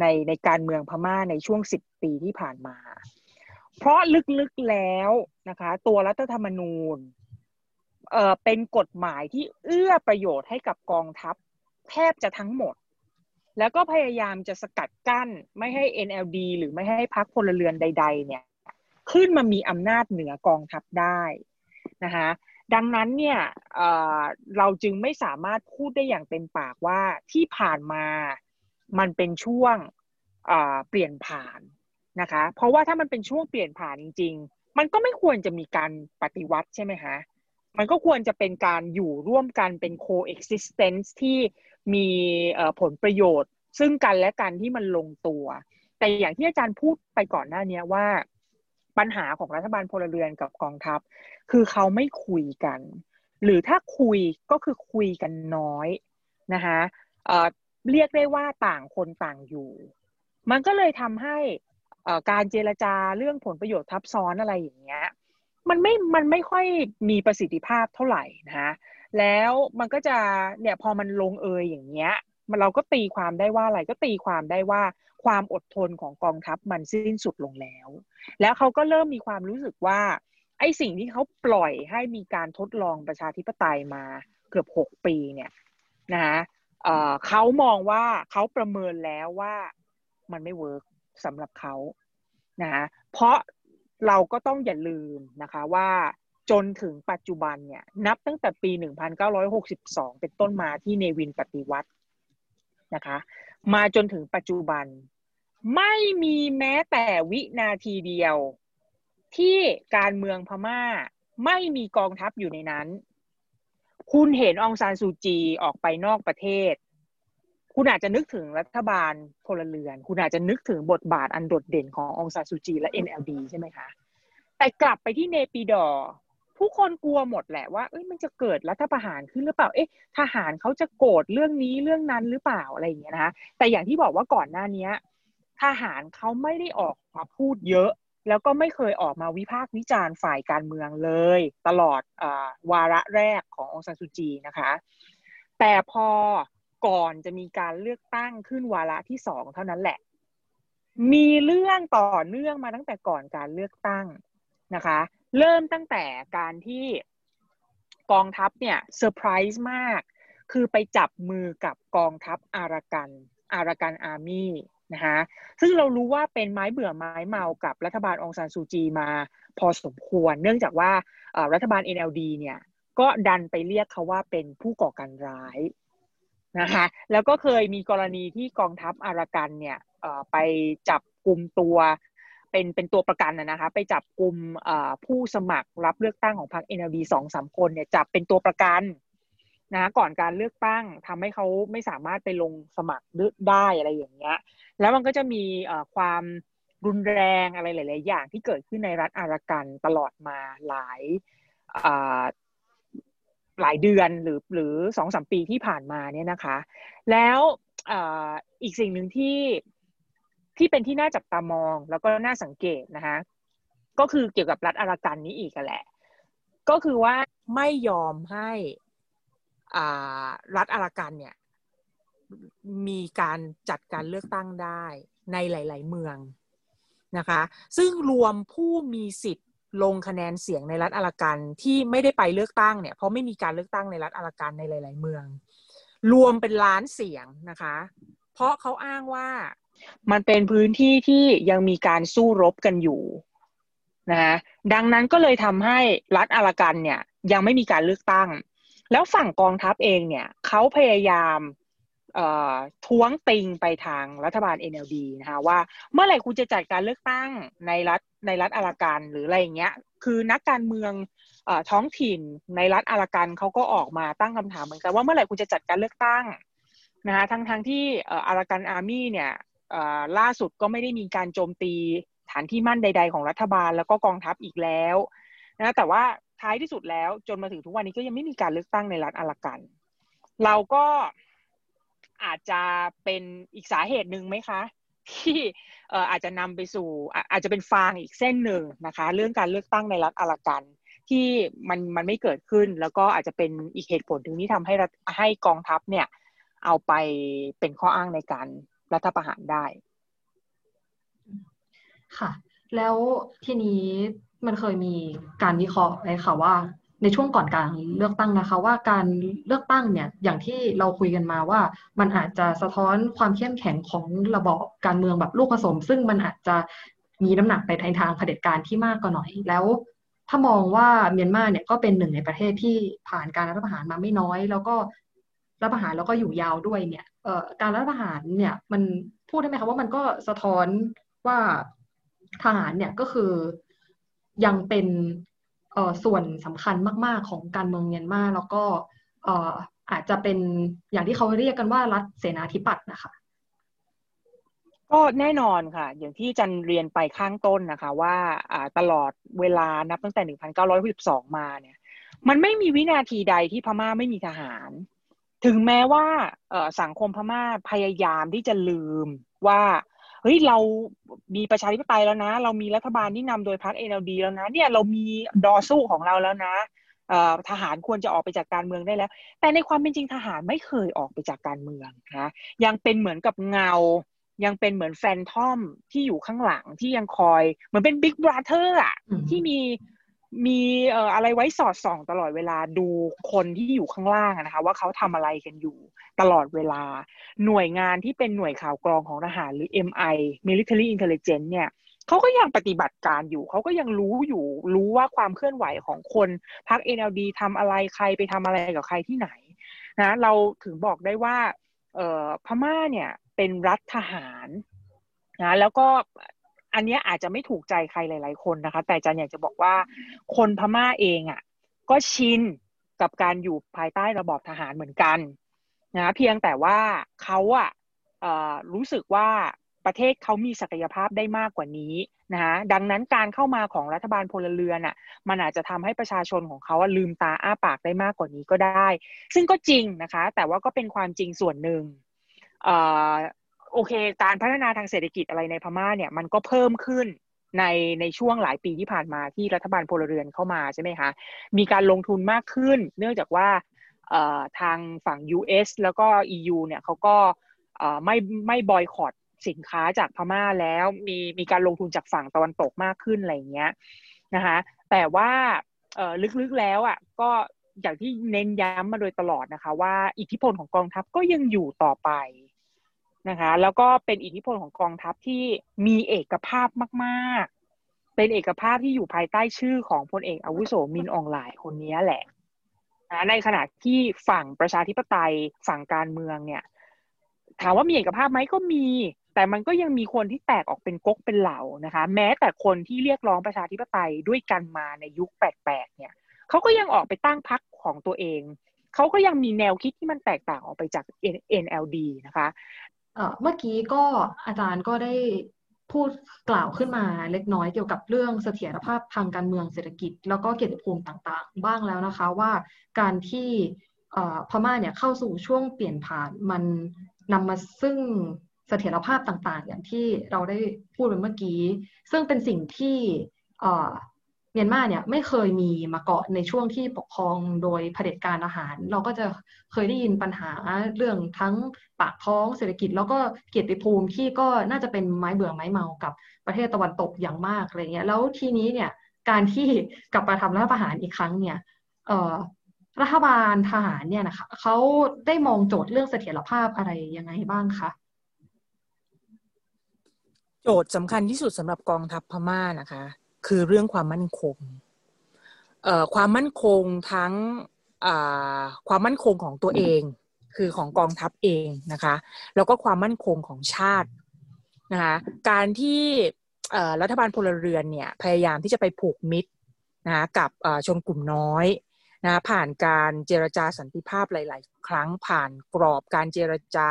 ในในการเมืองพม่าในช่วงสิบปีที่ผ่านมา เพราะลึกๆแล้วนะคะ ตัวรัฐธรรมนูญเอ่อเป็นกฎหมายที่เอื้อประโยชน์ให้กับกองทัพแทบจะทั้งหมด แล้วก็พยายามจะสกัดกั้นไม่ให้ NLD หรือไม่ให้พรรคพลเรือนใด ๆ เนี่ย ขึ้นมามีอำนาจเหนือกองทัพได้นะคะ ดังนั้นเนี่ยเเราจึงไม่สามารถพูดได้อย่างเต็มปากว่าที่ผ่านมามันเป็นช่วงเปลี่ยนผ่านนะคะ เพราะว่าถ้ามันเป็นช่วงเปลี่ยนผ่านจริง ๆ มันก็ไม่ควรจะมีการปฏิวัติใช่ไหมคะมันก็ควรจะเป็นการอยู่ร่วมกันเป็น coexistence ที่มีผลประโยชน์ ซึ่งกันและกันที่มันลงตัว แต่อย่างที่อาจารย์พูดไปก่อนหน้านี้ว่า ปัญหาของรัฐบาลพลเรือนกับกองทัพ คือเขาไม่คุยกัน หรือถ้าคุยก็คือคุยกันน้อยนะคะเรียกได้ว่าต่างคนต่างอยู่ มันก็เลยทำให้การเจรจาเรื่องผลประโยชน์ทับซ้อนอะไรอย่างเงี้ยมันไม่ มันไม่ค่อยมีประสิทธิภาพเท่าไหร่นะแล้วมันก็จะเนี่ยพอมันลงเอยอย่างเงี้ย มันเราก็ตีความได้ว่าอะไรก็ตีความได้ว่าความอดทนของกองทัพมันสิ้นสุดลงแล้ว แล้วเขาก็เริ่มมีความรู้สึกว่าไอ้สิ่งที่เขาปล่อยให้มีการทดลองประชาธิปไตยมาเกือบหกปีเนี่ยนะเขามองว่าเขาประเมินแล้วว่ามันไม่ work สำหรับเขานะเพราะเราก็ต้องอย่าลืมนะคะว่าจนถึงปัจจุบันเนี่ยนับตั้งแต่ปี 1962 เป็นต้นมาที่เนวินปฏิวัติ นะคะ มาจนถึงปัจจุบัน ไม่มีแม้แต่วินาทีเดียว ที่การเมืองพม่า ไม่มีกองทัพอยู่ในนั้น คุณเห็นองซานซูจีออกไปนอกประเทศ คุณอาจจะนึกถึงรัฐบาลพลเรือน คุณอาจจะนึกถึงบทบาทอันโดดเด่นขององซานซูจีและ NLD ใช่ไหมคะแต่กลับไปที่เนปิดอ ผู้คนกลัวหมดแหละว่าเอ้ยมันจะเกิดรัฐประหารขึ้นหรือเปล่า เอ๊ะทหารเขาจะโกรธเรื่องนี้เรื่องนั้นหรือเปล่าอะไรอย่างเงี้ยนะคะแต่อย่างที่บอกว่าก่อนหน้านี้ทหารเขาไม่ได้ออกมาพูดเยอะ แล้วก็ไม่เคยออกมาวิพากษ์วิจารณ์ฝ่ายการเมืองเลย ตลอดอวาระแรกขององซานซูจีนะคะ แต่พอก่อนจะมีการเลือกตั้งขึ้นวาระที่สองเท่านั้นแหละ มีเรื่องต่อเนื่องมาตั้งแต่ก่อนการเลือกตั้งนะคะ เริ่มตั้งแต่การที่กองทัพเนี่ยเซอร์ไพรส์มาก คือไปจับมือกับกองทัพอารากันอารากันอาร์มี่นะคะซึ่งเรารู้ว่าเป็นไม้เบื่อไม้เมากับรัฐบาลองซานซูจีมาพอสมควร เนื่องจากว่ารัฐบาล NLD เนี่ยก็ดันไปเรียกเขาว่าเป็นผู้ก่อการร้ายนะคะแล้วก็เคยมีกรณีที่กองทัพอารากันเนี่ยไปจับกลุ่มตัว เป็นเป็นตัวประกันนะคะ ไปจับกลุ่มผู้สมัครรับเลือกตั้งของพรรค NLD สองสามคนเนี่ยจับเป็นตัวประกันนะก่อนการเลือกตั้งทำให้เขาไม่สามารถไปลงสมัครได้อะไรอย่างเงี้ย แล้วมันก็จะมีความรุนแรงอะไรหลาย ๆ อย่างที่เกิดขึ้นในรัฐอารากันตลอดมาหลายหลายเดือนหรือหรือสองสามปีที่ผ่านมาเนี่ยนะคะ แล้วอีกสิ่งหนึ่งที่ ที่เป็นที่น่าจับตามองแล้วก็น่าสังเกตนะคะก็คือเกี่ยวกับรัฐอารากันนี้อีกแหละ ก็คือว่าไม่ยอมให้รัฐอารากันเนี่ยมีการจัดการเลือกตั้งได้ในหลาย ๆ เมืองนะคะ ซึ่งรวมผู้มีสิทธิ์ลงคะแนนเสียงในรัฐอารากันที่ไม่ได้ไปเลือกตั้งเนี่ยเพราะไม่มีการเลือกตั้งในรัฐอารากันในหลาย ๆ เมือง รวมเป็นล้านเสียงนะคะ เพราะเขาอ้างว่า มันเป็นพื้นที่ที่ยังมีการสู้รบกันอยู่นะดังนั้นก็เลยทำให้รัฐอารากันเนี่ยยังไม่มีการเลือกตั้ง แล้วฝั่งกองทัพเองเนี่ยเขาพยายามท้วงติงไปทางรัฐบาล NLD นะคะว่าเมื่อไหร่คุณจะจัดการเลือกตั้งในรัฐในรัฐอารากันหรืออะไรเงี้ยคือนักการเมืองท้องถิ่นในรัฐอารากันเขาก็ออกมาตั้งคำถามเหมือนกันว่าเมื่อไหร่คุณจะจัดการเลือกตั้งนะคะทั้งทั้งที่อารากันอาร์มี่เนี่ย ล่าสุดก็ไม่ได้มีการโจมตีฐานที่มั่นใด ๆ ของรัฐบาลแล้วก็กองทัพอีกแล้วนะแต่ว่าท้ายที่สุดแล้วจนมาถึงทุกวันนี้ก็ยังไม่มีการเลือกตั้งในรัฐอารากัน เราก็อาจจะเป็นอีกสาเหตุหนึ่งไหมคะ ที่อาจจะนำไปสู่อาจจะเป็นฟางอีกเส้นหนึ่งนะคะ เรื่องการเลือกตั้งในรัฐอารากันที่มันมันไม่เกิดขึ้น แล้วก็อาจจะเป็นอีกเหตุผลถึงที่ทำให้ให้กองทัพเนี่ยเอาไปเป็นข้ออ้างในการ รัฐประหารได้ ค่ะ แล้วทีนี้มันเคยมีการวิเคราะห์ไว้ค่ะว่า ในช่วงก่อนการเลือกตั้งนะคะ ว่าการเลือกตั้งเนี่ยอย่างที่เราคุยกันมาว่า มันอาจจะสะท้อนความเข้มแข็งของระบอบการเมืองแบบลูกผสม ซึ่งมันอาจจะมีน้ำหนักไปทางทางเผด็จการที่มากกว่าหน่อยแล้วถ้ามองว่าเมียนมาเนี่ยก็เป็นหนึ่งในประเทศที่ผ่านการรัฐประหารมาไม่น้อย แล้วก็รัฐประหารแล้วก็อยู่ยาวด้วยเนี่ยการรัฐประหารเนี่ยมันพูดได้ไหมคะว่ามันก็สะท้อนว่าทหารเนี่ยก็คือยังเป็นส่วนสำคัญมาก ๆ ของการเมืองเมียนมาแล้วก็อาจจะเป็นอย่างที่เขาเรียกกันว่ารัฐเสนาธิปัตย์นะคะก็แน่นอนค่ะ อย่างที่จันเรียนไปข้างต้นนะคะ ว่าตลอดเวลานับตั้งแต่ 1962 มาเนี่ย มันไม่มีวินาทีใดที่พม่าไม่มีทหาร ถึงแม้ว่าสังคมพม่าพยายามที่จะลืมว่าเฮ้ยเรามีประชาธิปไตยแล้วนะ เรามีรัฐบาลที่นำโดยพรรคเอ็นดีแล้วนะ เนี่ยเรามีดอสู้ของเราแล้วนะทหารควรจะออกไปจากการเมืองได้แล้ว แต่ในความเป็นจริงทหารไม่เคยออกไปจากการเมืองนะยังเป็นเหมือนกับเงา ยังเป็นเหมือนแฟนทอมที่อยู่ข้างหลังที่ยังคอย เหมือนเป็นบิ๊กบราเธอร์อะที่มี มีเอ่ออะไรไว้สอดส่องตลอดเวลาดูคนที่อยู่ข้างล่างนะคะว่าเขาทำอะไรกันอยู่ตลอดเวลา หน่วยงานที่เป็นหน่วยข่าวกรองของทหารหรือ MI Military Intelligence เนี่ยเขาก็ยังปฏิบัติการอยู่ เขาก็ยังรู้อยู่รู้ว่าความเคลื่อนไหวของคนพรรค NLD ทำอะไรใครไปทำอะไรกับใครที่ไหนนะเราถึงบอกได้ว่าเอ่อพม่าเนี่ยเป็นรัฐทหารนะแล้วก็ อันนี้อาจจะไม่ถูกใจใครหลาย ๆ คนนะคะ แต่จันอยากจะบอกว่า คนพม่าเองอะ่ะ ก็ชินกับการอยู่ภายใต้ระบอบทหารเหมือนกันนะเพียงแต่ว่าเขาอะรู้สึกว่าประเทศเขามีศักยภาพได้มากกว่านี้นะดังนั้นการเข้ามาของรัฐบาลพลเรือนอะ มันอาจจะทำให้ประชาชนของเขาลืมตาอ้าปากได้มากกว่านี้ก็ได้ ซึ่งก็จริงนะคะ แต่ว่าก็เป็นความจริงส่วนหนึ่ง โอเค การพัฒนาทางเศรษฐกิจอะไรในพม่าเนี่ยมันก็เพิ่มขึ้นในในช่วงหลายปีที่ผ่านมาที่รัฐบาลพลเรือนเข้ามาใช่ไหมคะ มีการลงทุนมากขึ้น เนื่องจากว่าทางฝั่ง US แล้วก็ EU เนี่ยเขาก็ไม่ไม่บอยคอรดสินค้าจากพม่าแล้วมีมีการลงทุนจากฝั่งตะวันตกมากขึ้นอะไรเงี้ยนะคะแต่ว่าลึกๆแล้วอะก็อย่างที่เน้นย้ำมาโดยตลอดนะคะ ว่าอิทธิพลของกองทัพก็ยังอยู่ต่อไป นะคะ แล้วก็เป็นอิทธิพลของกองทัพที่มีเอกภาพมากๆ เป็นเอกภาพที่อยู่ภายใต้ชื่อของพลเอกอาวุโสมินอองหลายคนนี้แหละนะในขณะที่ฝั่งประชาธิปไตยฝั่งการเมืองเนี่ย ถามว่ามีเอกภาพไหมก็มี แต่มันก็ยังมีคนที่แตกออกเป็นก๊กเป็นเหล่านะคะ แม้แต่คนที่เรียกร้องประชาธิปไตยด้วยกันมาในยุคแปลกๆเนี่ยเขาก็ยังออกไปตั้งพรรคของตัวเองเขาก็ยังมีแนวคิดที่มันแตกต่างออกไปจาก NLD นะคะ เมื่อกี้ก็อาจารย์ก็ได้พูดกล่าวขึ้นมาเล็กน้อยเกี่ยวกับเรื่องเสถียรภาพทางการเมืองเศรษฐกิจ แล้วก็เกียรติภูมิต่างๆ บ้างแล้วนะคะว่าการที่พม่าเนี่ยเข้าสู่ช่วงเปลี่ยนผ่านมันนำมาซึ่งเสถียรภาพต่างๆ อย่างที่เราได้พูดไปเมื่อกี้ ซึ่งเป็นสิ่งที่ เมียนมาเนี่ยไม่เคยมีมาเกาะในช่วงที่ปกครองโดยเผด็จการอาหาร เราก็จะเคยได้ยินปัญหาเรื่องทั้งปากท้องเศรษฐกิจ แล้วก็เกียรติภูมิที่ก็น่าจะเป็นไม้เบื่อไม้เมากับประเทศตะวันตกอย่างมากอะไรเงี้ยแล้วทีนี้เนี่ยการที่กลับมาทำรัฐประหารอีกครั้งเนี่ยเรัฐบาลทหารเนี่ยนะคะเขาได้มองโจทย์เรื่องเสถียรภาพอะไรยังไงบ้างคะโจทย์สำคัญที่สุดสำหรับกองทัพพม่านะคะ คือเรื่องความมั่นคงความมั่นคงทั้งความมั่นคงของตัวเอง คือของกองทัพเองนะคะ แล้วก็ความมั่นคงของชาตินะคะการที่รัฐบาลพลเรือนเนี่ยพยายามที่จะไปผูกมิตรนะกับชนกลุ่มน้อยนะผ่านการเจรจาสันติภาพหลาย ๆ ครั้งผ่านกรอบการเจรจา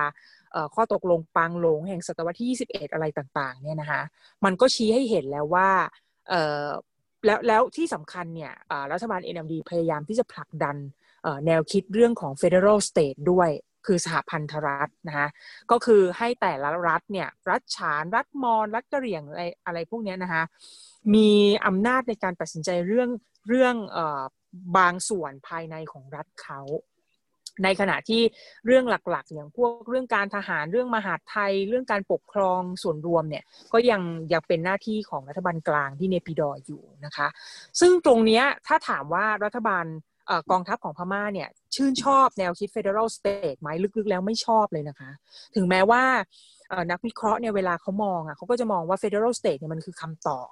ข้อตกลงปางหลงแห่งศตวรรษที่ 21 อะไรต่าง ๆ เนี่ยนะคะ มันก็ชี้ให้เห็นแล้วว่า แล้วแล้วที่สำคัญเนี่ยรัฐบาล NLD พยายามที่จะผลักดันแนวคิดเรื่องของ Federal State ด้วยคือสหพันธรัฐนะคะก็คือให้แต่ละรัฐเนี่ยรัฐฉานรัฐมอญรัฐกะเหรี่ยงอะไรอะไรพวกนี้นะคะมีอำนาจในการตัดสินใจเรื่องเรื่องบางส่วนภายในของรัฐเขา ในขณะที่เรื่องหลักๆ อย่างพวกเรื่องการทหารเรื่องมหาดไทย เรื่องการปกครองส่วนรวมเนี่ยก็ยังยังเป็นหน้าที่ของรัฐบาลกลางที่เนปิดออยู่นะคะ ซึ่งตรงนี้ถ้าถามว่ารัฐบาลกองทัพของพม่าเนี่ยชื่นชอบแนวคิด Federal State ไหมลึกๆ แล้วไม่ชอบเลยนะคะ ถึงแม้ว่านักวิเคราะห์เนี่ยเวลาเขามองอะเขาก็จะมองว่า Federal State เนี่ยมันคือคำตอบ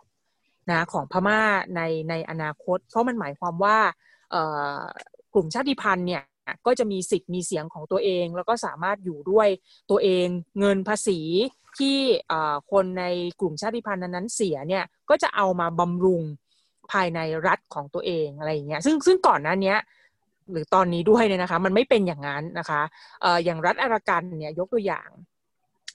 นะของพม่าในในอนาคต เพราะมันหมายความว่ากลุ่มชาติพันธุ์เนี่ย ก็จะมีสิทธิ์มีเสียงของตัวเอง แล้วก็สามารถอยู่ด้วยตัวเองเงินภาษีที่คนในกลุ่มชาติพันธุ์นั้นเสียเนี่ยก็จะเอามาบำรุงภายในรัฐของตัวเองอะไรอย่างเงี้ยซึ่งซึ่งก่อนหน้านี้หรือตอนนี้ด้วยเนี่ยนะคะ มันไม่เป็นอย่างนั้นนะคะอย่างรัฐอารากันเนี่ยยกตัวอย่าง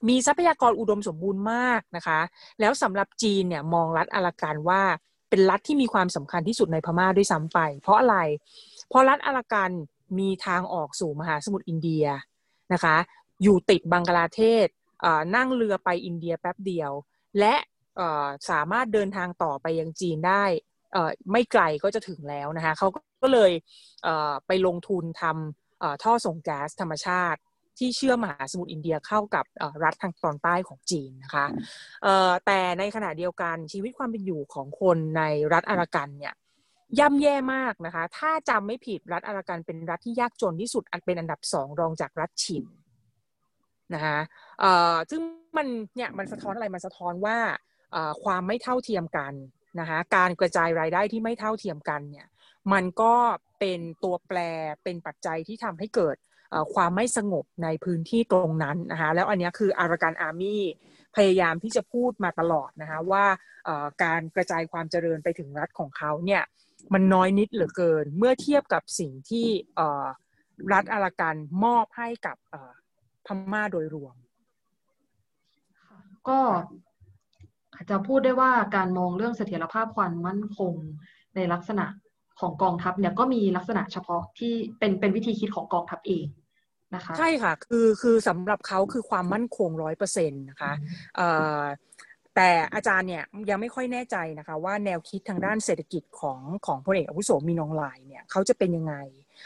มีทรัพยากรอุดมสมบูรณ์มากนะคะ แล้วสำหรับจีนเนี่ยมองรัฐอารากันว่าเป็นรัฐที่มีความสำคัญที่สุดในพม่าด้วยซ้ำไป เพราะอะไร เพราะรัฐอารากัน มีทางออกสู่มหาสมุทรอินเดียนะคะ อยู่ติดบังกลาเทศนั่งเรือไปอินเดียแป๊บเดียว และสามารถเดินทางต่อไปยังจีนได้ไม่ไกลก็จะถึงแล้วนะคะเขาก็เลยไปลงทุนทำท่อส่งแก๊สธรรมชาติ ที่เชื่อมมหาสมุทรอินเดียเข้ากับรัฐทางตอนใต้ของจีนนะคะแต่ในขณะเดียวกันชีวิตความเป็นอยู่ของคนในรัฐอารากันเนี่ย ย่ำแย่มากนะคะ ถ้าจำไม่ผิดรัฐอารากันเป็นรัฐที่ยากจนที่สุดอันเป็นอันดับสองรองจากรัฐชินนะคะซึ่งมันเนี่ยมันสะท้อนอะไรมันสะท้อนว่าความไม่เท่าเทียมกันนะคะการกระจายรายได้ที่ไม่เท่าเทียมกันเนี่ยมันก็เป็นตัวแปรเป็นปัจจัยที่ทำให้เกิดความไม่สงบในพื้นที่ตรงนั้นนะคะแล้วอันนี้คืออารากันอาร์มี่พยายามที่จะพูดมาตลอดนะคะว่าการกระจายความเจริญไปถึงรัฐของเขาเนี่ย มันน้อยนิดเหลือเกิน เมื่อเทียบกับสิ่งที่รัฐอารากันมอบให้กับพม่าโดยรวม ก็อาจจะพูดได้ว่าการมองเรื่องเสถียรภาพความมั่นคงในลักษณะของกองทัพเนี่ยก็มีลักษณะเฉพาะที่เป็นเป็นวิธีคิดของกองทัพเองนะคะ ใช่ค่ะ คือคือสำหรับเขาคือความมั่นคงร้อยเปอร์เซ็นต์นะคะ แต่อาจารย์เนี่ยยังไม่ค่อยแน่ใจนะคะ ว่าแนวคิดทางด้านเศรษฐกิจของของพลเอกอาวุโสมีนองลายเนี่ยเขาจะเป็นยังไง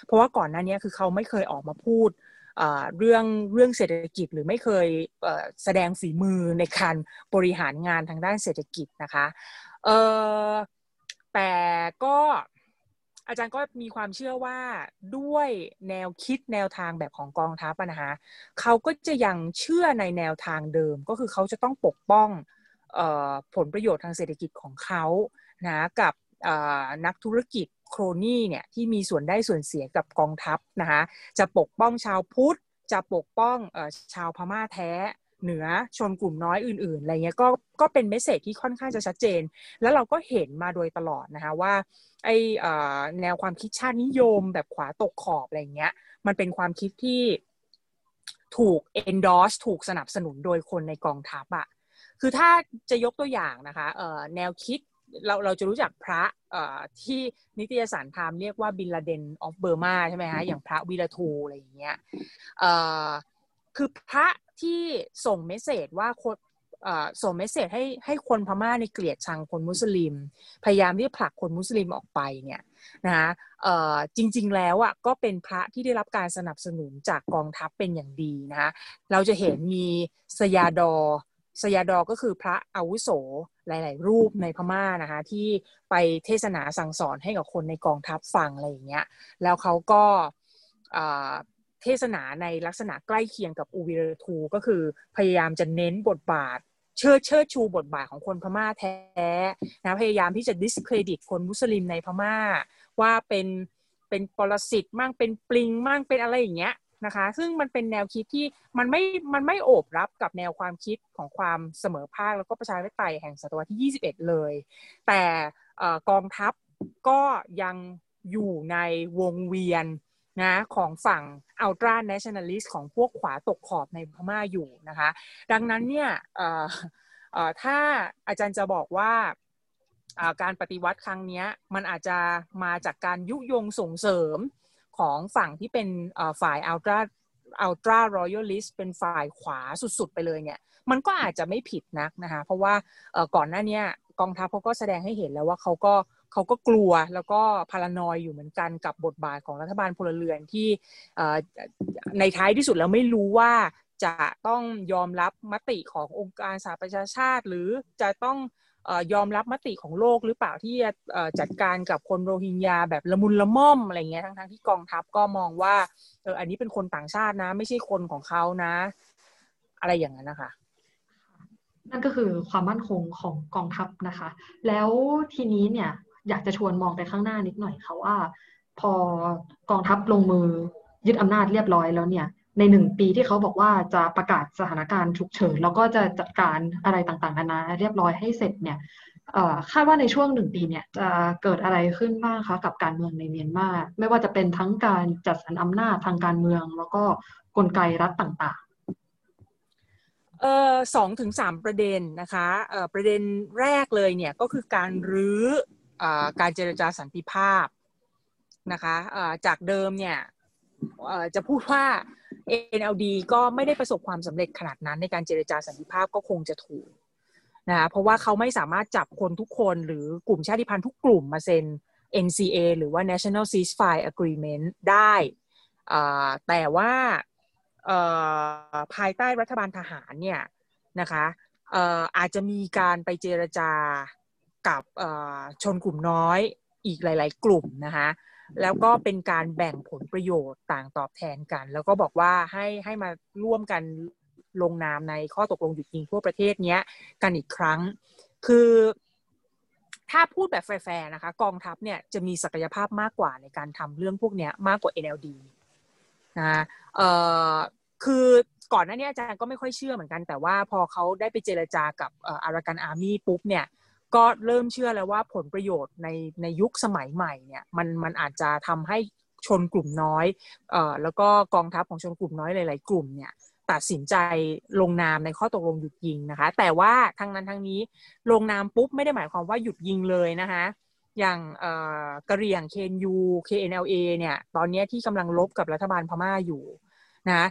เพราะว่าก่อนหน้านี้คือเขาไม่เคยออกมาพูดเรื่องเรื่องเศรษฐกิจหรือไม่เคยแสดงฝีมือในการบริหารงานทางด้านเศรษฐกิจนะคะแต่ก็อาจารย์ก็มีความเชื่อว่าด้วยแนวคิดแนวทางแบบของกองทัพนะคะเขาก็จะยังเชื่อในแนวทางเดิมก็คือเขาจะต้องปกป้อง ผลประโยชน์ทางเศรษฐกิจของเขานะกับนักธุรกิจโครนี่เนี่ยที่มีส่วนได้ส่วนเสียกับกองทัพนะคะจะปกป้องชาวพุทธ จะปกป้องชาวพม่าแท้เหนือชนกลุ่มน้อยอื่นๆอะไรเงี้ยก็ก็เป็นเมสเซจที่ค่อนข้างจะชัดเจน แล้วเราก็เห็นมาโดยตลอดนะคะว่าไอแนวความคิดชาตินิยมแบบขวาตกขอบอะไรเงี้ยมันเป็นความคิดที่ถูก endorse ถูกสนับสนุนโดยคนในกองทัพอะ คือถ้าจะยกตัวอย่างนะคะแนวคิดเราเราจะรู้จักพระที่นิตยสาร Time เรียกว่า Bin Laden of Burma ใช่ไหมคะอย่างพระวีระธูอะไรอย่างเงี้ยคือพระที่ส่ง message ว่าคนส่ง message ให้ให้คนพม่าในเกลียดชังคนมุสลิม พยายามที่จะผลักคนมุสลิมออกไปเนี่ยนะคะจริง ๆ แล้วอะก็เป็นพระที่ได้รับการสนับสนุนจากกองทัพเป็นอย่างดีนะคะเราจะเห็นมีสยาดอ สยาดอก็คือพระอาวุโสหลาย ๆ รูปในพม่านะคะที่ไปเทศนาสั่งสอนให้กับคนในกองทัพฟังอะไรอย่างเงี้ยแล้วเขาก็เทศนาในลักษณะใกล้เคียงกับอูวิรทูก็คือพยายามจะเน้นบทบาทเชิดเชิดชูบทบาทของคนพม่าแท้นะพยายามที่จะดิสเครดิตคนมุสลิมในพม่า ว่าเป็นเป็นปรสิตมั่งเป็นปลิงมั่งเป็นอะไรอย่างเงี้ย นะคะ ซึ่งมันเป็นแนวคิดที่มันไม่มันไม่โอบรับกับแนวความคิดของความเสมอภาคแล้วก็ประชาธิปไตยแห่งศตวรรษที่ 21 เลย แต่กองทัพก็ยังอยู่ในวงเวียนนะของฝั่ง ultranationalist ของพวกขวาตกขอบในพม่าอยู่นะคะ ดังนั้นเนี่ยถ้าอาจารย์จะบอกว่าการปฏิวัติครั้งนี้มันอาจจะมาจากการยุยงส่งเสริม ของฝั่งที่เป็นฝ่ายอัลตร้าอัลตร้ารอยัลลิสเป็นฝ่ายขวาสุดๆ ไปเลยเนี่ย มันก็อาจจะไม่ผิดนักนะคะ เพราะว่าก่อนหน้านี้กองทัพเขาก็แสดงให้เห็นแล้วว่าเขาก็เขาก็กลัวแล้วก็พารานอยอยู่เหมือนกันกับบทบาทของรัฐบาลพลเรือนที่ในท้ายที่สุดแล้วไม่รู้ว่าจะต้องยอมรับมติขององค์การสหประชาชาติ หรือจะต้อง ยอมรับมติของโลกหรือเปล่าที่จะจัดการกับคนโรฮิงญาแบบละมุนละม่อมอะไรเงี้ยทั้งทั้งที่กองทัพก็มองว่าเอออันนี้เป็นคนต่างชาตินะ ไม่ใช่คนของเขานะ อะไรอย่างนั้นนะคะนั่นก็คือความมั่นคงของกองทัพนะคะ แล้วทีนี้เนี่ยอยากจะชวนมองไปข้างหน้านิดหน่อยค่ะว่า พอกองทัพลงมือยึดอำนาจเรียบร้อยแล้วเนี่ย ในหนึ่งปีที่เขาบอกว่าจะประกาศสถานการณ์ฉุกเฉิน แล้วก็จะจัดการอะไรต่างๆนานาเรียบร้อยให้เสร็จเนี่ยคาดว่าในช่วงหนึ่งปีเนี่ยจะเกิดอะไรขึ้นบ้างคะกับการเมืองในเมียนมาไม่ว่าจะเป็นทั้งการจัดสรรอำนาจทางการเมือง แล้วก็กลไกรัฐต่างๆเออสองถึงสามประเด็นนะคะเออประเด็นแรกเลยเนี่ยก็คือการรื้อการเจรจาสันติภาพนะคะจากเดิมเนี่ย จะพูดว่า NLD ก็ไม่ได้ประสบความสำเร็จขนาดนั้นในการเจรจาสันติภาพก็คงจะถูกนะเพราะว่าเขาไม่สามารถจับคนทุกคนหรือกลุ่มชาติพันธุ์ทุกกลุ่มมาเซ็น NCA หรือว่า National Ceasefire Agreement ได้แต่ว่าภายใต้รัฐบาลทหารเนี่ยนะคะอาจจะมีการไปเจรจากับชนกลุ่มน้อยอีกหลาย ๆ กลุ่มนะคะ แล้วก็เป็นการแบ่งผลประโยชน์ต่างตอบแทนกัน แล้วก็บอกว่าให้ให้มาร่วมกันลงนามในข้อตกลงหยุดยิงทั่วประเทศเนี้ยกันอีกครั้ง คือถ้าพูดแบบแฟร์ๆนะคะ กองทัพเนี่ยจะมีศักยภาพมากกว่าในการทำเรื่องพวกนี้มากกว่า NLD นะเอ่อคือก่อนหน้านี้อาจารย์ก็ไม่ค่อยเชื่อเหมือนกัน แต่ว่าพอเขาได้ไปเจรจากับอารากันอาร์มี่ปุ๊บเนี่ย ก็เริ่มเชื่อแล้วว่าผลประโยชน์ในในยุคสมัยใหม่เนี่ยมันมันอาจจะทำให้ชนกลุ่มน้อยเอ่อแล้วก็กองทัพของชนกลุ่มน้อยหลาย ๆ กลุ่มเนี่ยตัดสินใจลงนามในข้อตกลงหยุดยิงนะคะ แต่ว่าทางนั้นทางนี้ลงนามปุ๊บไม่ได้หมายความว่าหยุดยิงเลยนะคะอย่างกะเหรี่ยง KNU KNLA เนี่ยตอนนี้ที่กำลังลบกับรัฐบาลพม่าอยู่นะ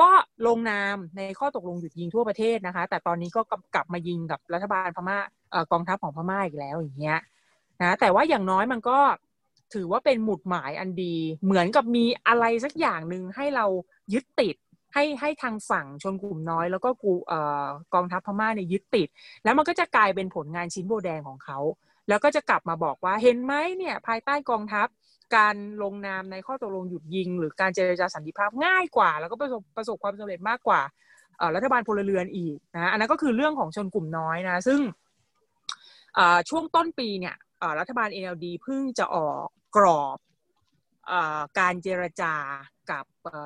ก็ลงนามในข้อตกลงหยุดยิงทั่วประเทศนะคะ แต่ตอนนี้ก็กลับมายิงกับรัฐบาลพม่ากองทัพของพม่าอีกแล้วอย่างเงี้ยนะแต่ว่าอย่างน้อยมันก็ถือว่าเป็นหมุดหมายอันดี เหมือนกับมีอะไรสักอย่างหนึ่งให้เรายึดติดให้ให้ทางฝั่งชนกลุ่มน้อย แล้วก็กูกองทัพพม่าเนี่ยยึดติด แล้วมันก็จะกลายเป็นผลงานชิ้นโบแดงของเขา แล้วก็จะกลับมาบอกว่าเห็นไหมเนี่ยภายใต้กองทัพ การลงนามในข้อตกลงหยุดยิง หรือการเจรจาสันติภาพง่ายกว่า แล้วก็ประสบประสบความสำเร็จมากกว่ารัฐบาลพลเรือนอีกนะอันนั้นก็คือเรื่องของชนกลุ่มน้อยนะซึ่งช่วงต้นปีเนี่ยรัฐบาล NLD เพิ่งจะออกกรอบการเจรจากับ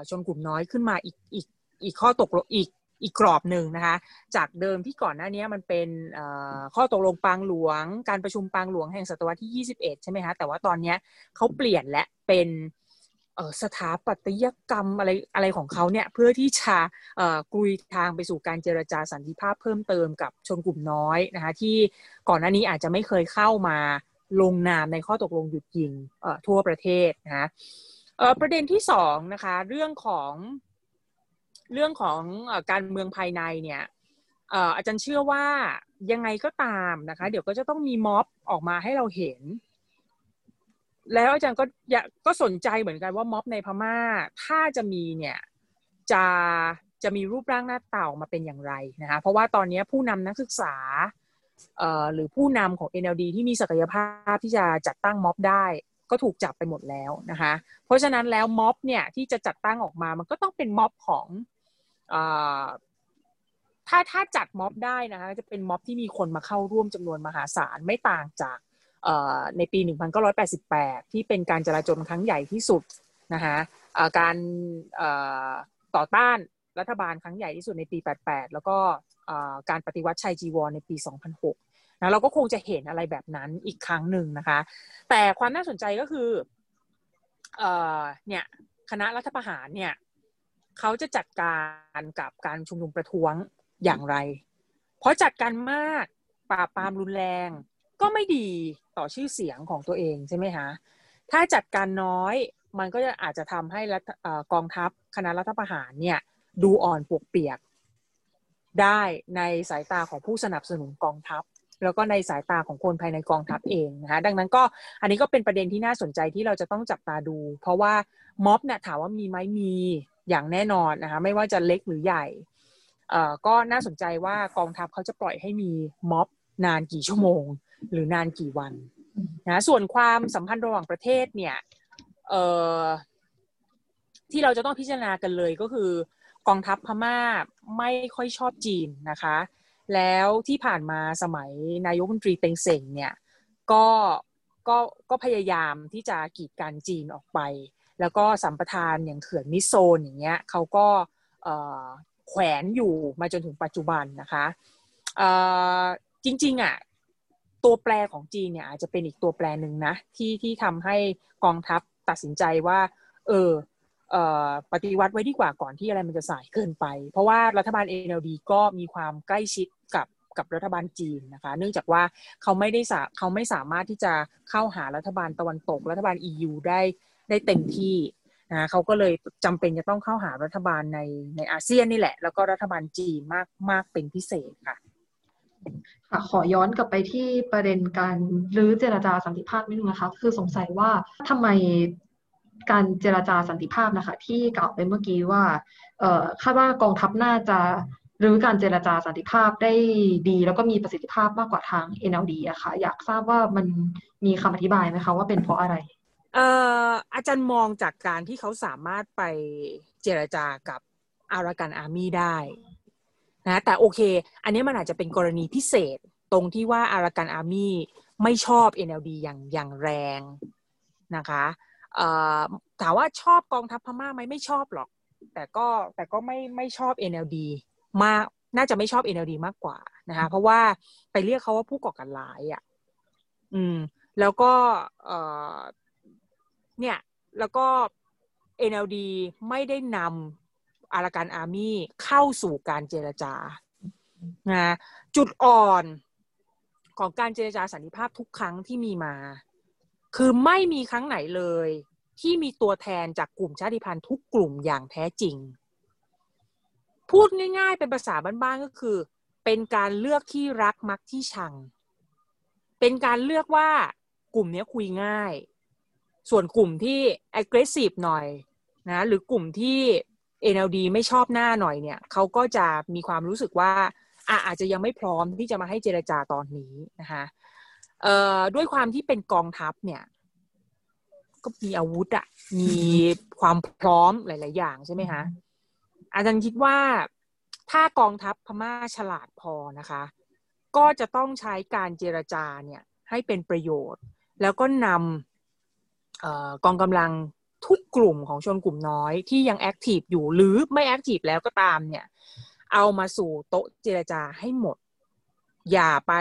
ชนกลุ่มน้อยขึ้นมาอีกอีกอีกข้อตกลงอีก อีกกรอบหนึ่งนะคะ จากเดิมที่ก่อนหน้านี้มันเป็นข้อตกลงปางหลวง การประชุมปางหลวงแห่งศตวรรษที่ 21 ใช่ไหมคะ แต่ว่าตอนนี้เขาเปลี่ยนและเป็นสถาปัตยกรรมอะไรอะไรของเขาเนี่ยเพื่อที่จะกุยทางไปสู่การเจรจาสันติภาพเพิ่มเติมกับชนกลุ่มน้อยนะคะที่ก่อนหน้านี้อาจจะไม่เคยเข้ามาลงนามในข้อตกลงหยุดยิงทั่วประเทศนะประเด็นที่สองนะคะเรื่องของ เรื่องของการเมืองภายในเนี่ยอาจารย์เชื่อว่ายังไงก็ตามนะคะ เดี๋ยวก็จะต้องมีม็อบออกมาให้เราเห็น แล้วอาจารย์ก็อยากก็สนใจเหมือนกันว่าม็อบในพม่า ถ้าจะมีเนี่ยจะจะมีรูปร่างหน้าเต่ามาเป็นอย่างไรนะคะเพราะว่าตอนนี้ผู้นำนักศึกษาหรือผู้นำของ NLD ที่มีศักยภาพที่จะจัดตั้งม็อบได้ก็ถูกจับไปหมดแล้วนะคะ เพราะฉะนั้นแล้วม็อบเนี่ยที่จะจัดตั้งออกมา มันก็ต้องเป็นม็อบของ ถ้าถ้าจัดม็อบได้นะคะจะเป็นม็อบที่มีคนมาเข้าร่วมจำนวนมหาศาลไม่ต่างจากในปี 1988 ที่เป็นการจราจรครั้งใหญ่ที่สุดนะคะการต่อต้านรัฐบาลครั้งใหญ่ที่สุดในปี 88 แล้วก็การปฏิวัติชัยจีวรในปี 2006นะเราก็คงจะเห็นอะไรแบบนั้นอีกครั้งหนึ่งนะคะ แต่ความน่าสนใจก็คือเนี่ยคณะรัฐประหารเนี่ย เขาจะจัดการกับการชุมนุมประท้วงอย่างไร เพราะจัดการมากปราบปรามรุนแรง ก็ไม่ดีต่อชื่อเสียงของตัวเองใช่ไหมคะถ้าจัดการน้อยมันก็จะอาจจะทำให้กองทัพคณะรัฐประหารเนี่ยดูอ่อนปวกเปียก ได้ในสายตาของผู้สนับสนุนกองทัพ แล้วก็ในสายตาของคนภายในกองทัพเองนะคะดังนั้นก็อันนี้ก็เป็นประเด็นที่น่าสนใจที่เราจะต้องจับตาดู เพราะว่าม็อบเนี่ยถามว่ามีไหมมี อย่างแน่นอนนะคะไม่ว่าจะเล็กหรือใหญ่ก็น่าสนใจว่ากองทัพเขาจะปล่อยให้มีม็อบนานกี่ชั่วโมง หรือนานกี่วันนะส่วนความสัมพันธ์ระหว่างประเทศเนี่ยที่เราจะต้องพิจารณากันเลยก็คือกองทัพพม่าไม่ค่อยชอบจีนนะคะ แล้วที่ผ่านมาสมัยนายกรัฐมนตรีเต็งเซ็งเนี่ยก็ก็ก็พยายามที่จะกีดกันจีนออกไป แล้วก็สัมปทานอย่างเขื่อนมิโซนอย่างเงี้ยเขาก็แขวนอยู่มาจนถึงปัจจุบันนะคะจริงๆอะตัวแปรของจีนเนี่ยอาจจะเป็นอีกตัวแปรหนึ่งนะที่ที่ทำให้กองทัพตัดสินใจว่าเออปฏิวัติไว้ดีกว่าก่อนที่อะไรมันจะสายเกินไป เพราะว่ารัฐบาล NLD ก็มีความใกล้ชิดกับกับรัฐบาลจีนนะคะ เนื่องจากว่าเขาไม่ได้เขาไม่สามารถที่จะเข้าหารัฐบาลตะวันตก รัฐบาล EU ได้ ได้เต็มที่นะเขาก็เลยจำเป็นจะต้องเข้าหารัฐบาลในในอาเซียนนี่แหละ แล้วก็รัฐบาลจีนมากมากเป็นพิเศษค่ะค่ะขอย้อนกลับไปที่ประเด็นการรื้อเจรจาสันติภาพนิดนึงนะคะคือสงสัยว่าทำไมการเจรจาสันติภาพนะคะ ที่กล่าวไปเมื่อกี้ว่าเคาดว่ากองทัพน่าจะหรือการเจรจาสันติภาพได้ดีแล้วก็มีประสิทธิภาพมากกว่าทาง NLD อะคะ่ะอยากทราบว่ามันมีคำอธิบายไหมคะว่าเป็นเพราะอะไร อ่ออาจารย์มองจากการที่เขาสามารถไปเจรจากับอารากันอาร์มี่ได้นะแต่โอเค อันนี้มันอาจจะเป็นกรณีพิเศษตรงที่ว่าอารากันอาร์มี่ไม่ชอบ NLD อย่างอย่างแรงนะคะถามว่าชอบกองทัพพม่าไหมไม่ชอบหรอก แต่ก็แต่ก็ไม่ไม่ชอบ NLD มากน่าจะไม่ชอบ NLD มากกว่านะคะเพราะว่าไปเรียกเขาว่าผู้ก่อการร้ายอะ อืม แล้วก็ เนี่ยแล้วก็ NLD ไม่ได้นำอาราการอาร์มี่เข้าสู่การเจรจานะจุดอ่อนของการเจรจาสันติภาพทุกครั้งที่มีมา คือไม่มีครั้งไหนเลย ที่มีตัวแทนจากกลุ่มชาติพันธุ์ทุกกลุ่มอย่างแท้จริง พูดง่าย ๆ เป็นภาษาบ้านๆก็คือ เป็นการเลือกที่รักมักที่ชัง เป็นการเลือกว่ากลุ่มนี้คุยง่าย ส่วนกลุ่มที่ aggressive หน่อยนะหรือกลุ่มที่ NLD ไม่ชอบหน้าหน่อยเนี่ยเขาก็จะมีความรู้สึกว่าอาอาจจะยังไม่พร้อมที่จะมาให้เจรจาตอนนี้นะคะด้วยความที่เป็นกองทัพเนี่ย ก็มีอาวุธอะมีความพร้อมหลาย ๆ อย่างใช่ไหมคะอาจารย์คิดว่าถ้ากองทัพพม่าฉลาดพอนะคะ ก็จะต้องใช้การเจรจาเนี่ยให้เป็นประโยชน์ แล้วก็นำ กองกำลังทุกกลุ่มของชนกลุ่มน้อยที่ยัง active อยู่หรือไม่ active แล้วก็ตามเนี่ย เอามาสู่โต๊ะเจรจาให้หมด อย่าไป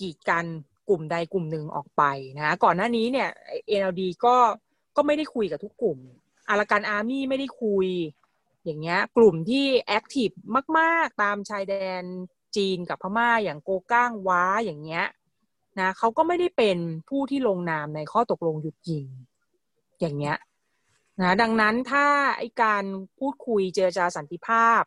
กีดกันกลุ่มใดกลุ่มหนึ่งออกไปนะก่อนหน้านี้เนี่ย NLD ก็ก็ไม่ได้คุยกับทุกกลุ่ม อาราการอาร์มี่ไม่ได้คุย อย่างเงี้ย กลุ่มที่แอคทีฟมาก ๆ ตามชายแดนจีนกับพม่าอย่างโกก้างว้าอย่างเงี้ย นะเขาก็ไม่ได้เป็นผู้ที่ลงนามในข้อตกลงหยุดยิง อย่างเงี้ยนะดังนั้นถ้าไอการพูดคุยเจรจาสันติภาพ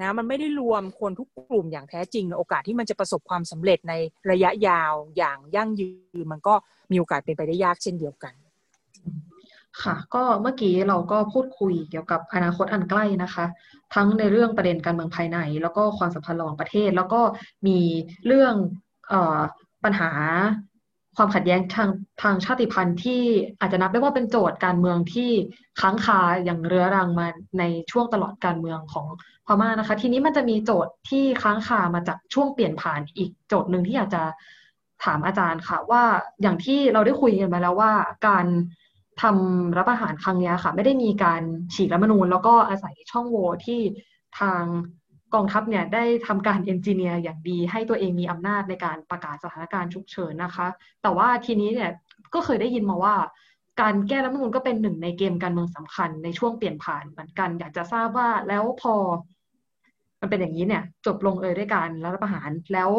นะมันไม่ได้รวมคนทุกกลุ่มอย่างแท้จริง โอกาสที่มันจะประสบความสำเร็จในระยะยาวอย่างยั่งยืน มันก็มีโอกาสเป็นไปได้ยากเช่นเดียวกัน ค่ะ ก็เมื่อกี้เราก็พูดคุยเกี่ยวกับอนาคตอันใกล้นะคะ ทั้งในเรื่องประเด็นการเมืองภายใน แล้วก็ความสัมพันธ์ระหว่างประเทศ แล้วก็มีเรื่องอ ปัญหาความขัดแย้งทางทางชาติพันธุ์ที่อาจจะนับได้ว่าเป็นโจทย์การเมืองที่ค้างคาอย่างเรื้อรังมาในช่วงตลอดการเมืองของพม่านะคะ ทีนี้มันจะมีโจทย์ที่ค้างคามาจากช่วงเปลี่ยนผ่านอีกโจทย์หนึ่งที่อยากจะถามอาจารย์ค่ะ ว่าอย่างที่เราได้คุยกันมาแล้วว่าการทำรับอาหารครั้งนี้ค่ะ ไม่ได้มีการฉีกรัฐมนูญแล้วก็อาศัยช่องโหว่ที่ทาง กองทัพเนี่ยได้ทำการเอนจิเนียร์อย่างดี ให้ตัวเองมีอำนาจในการประกาศสถานการณ์ฉุกเฉินนะคะ แต่ว่าทีนี้เนี่ยก็เคยได้ยินมาว่า การแก้รัฐมนูลก็เป็นหนึ่งในเกมการเมืองสำคัญในช่วงเปลี่ยนผ่านเหมือนกัน อยากจะทราบว่าแล้วพอ มันเป็นอย่างนี้เนี่ย จบลงเอยด้วยการรัฐประหารแล้ว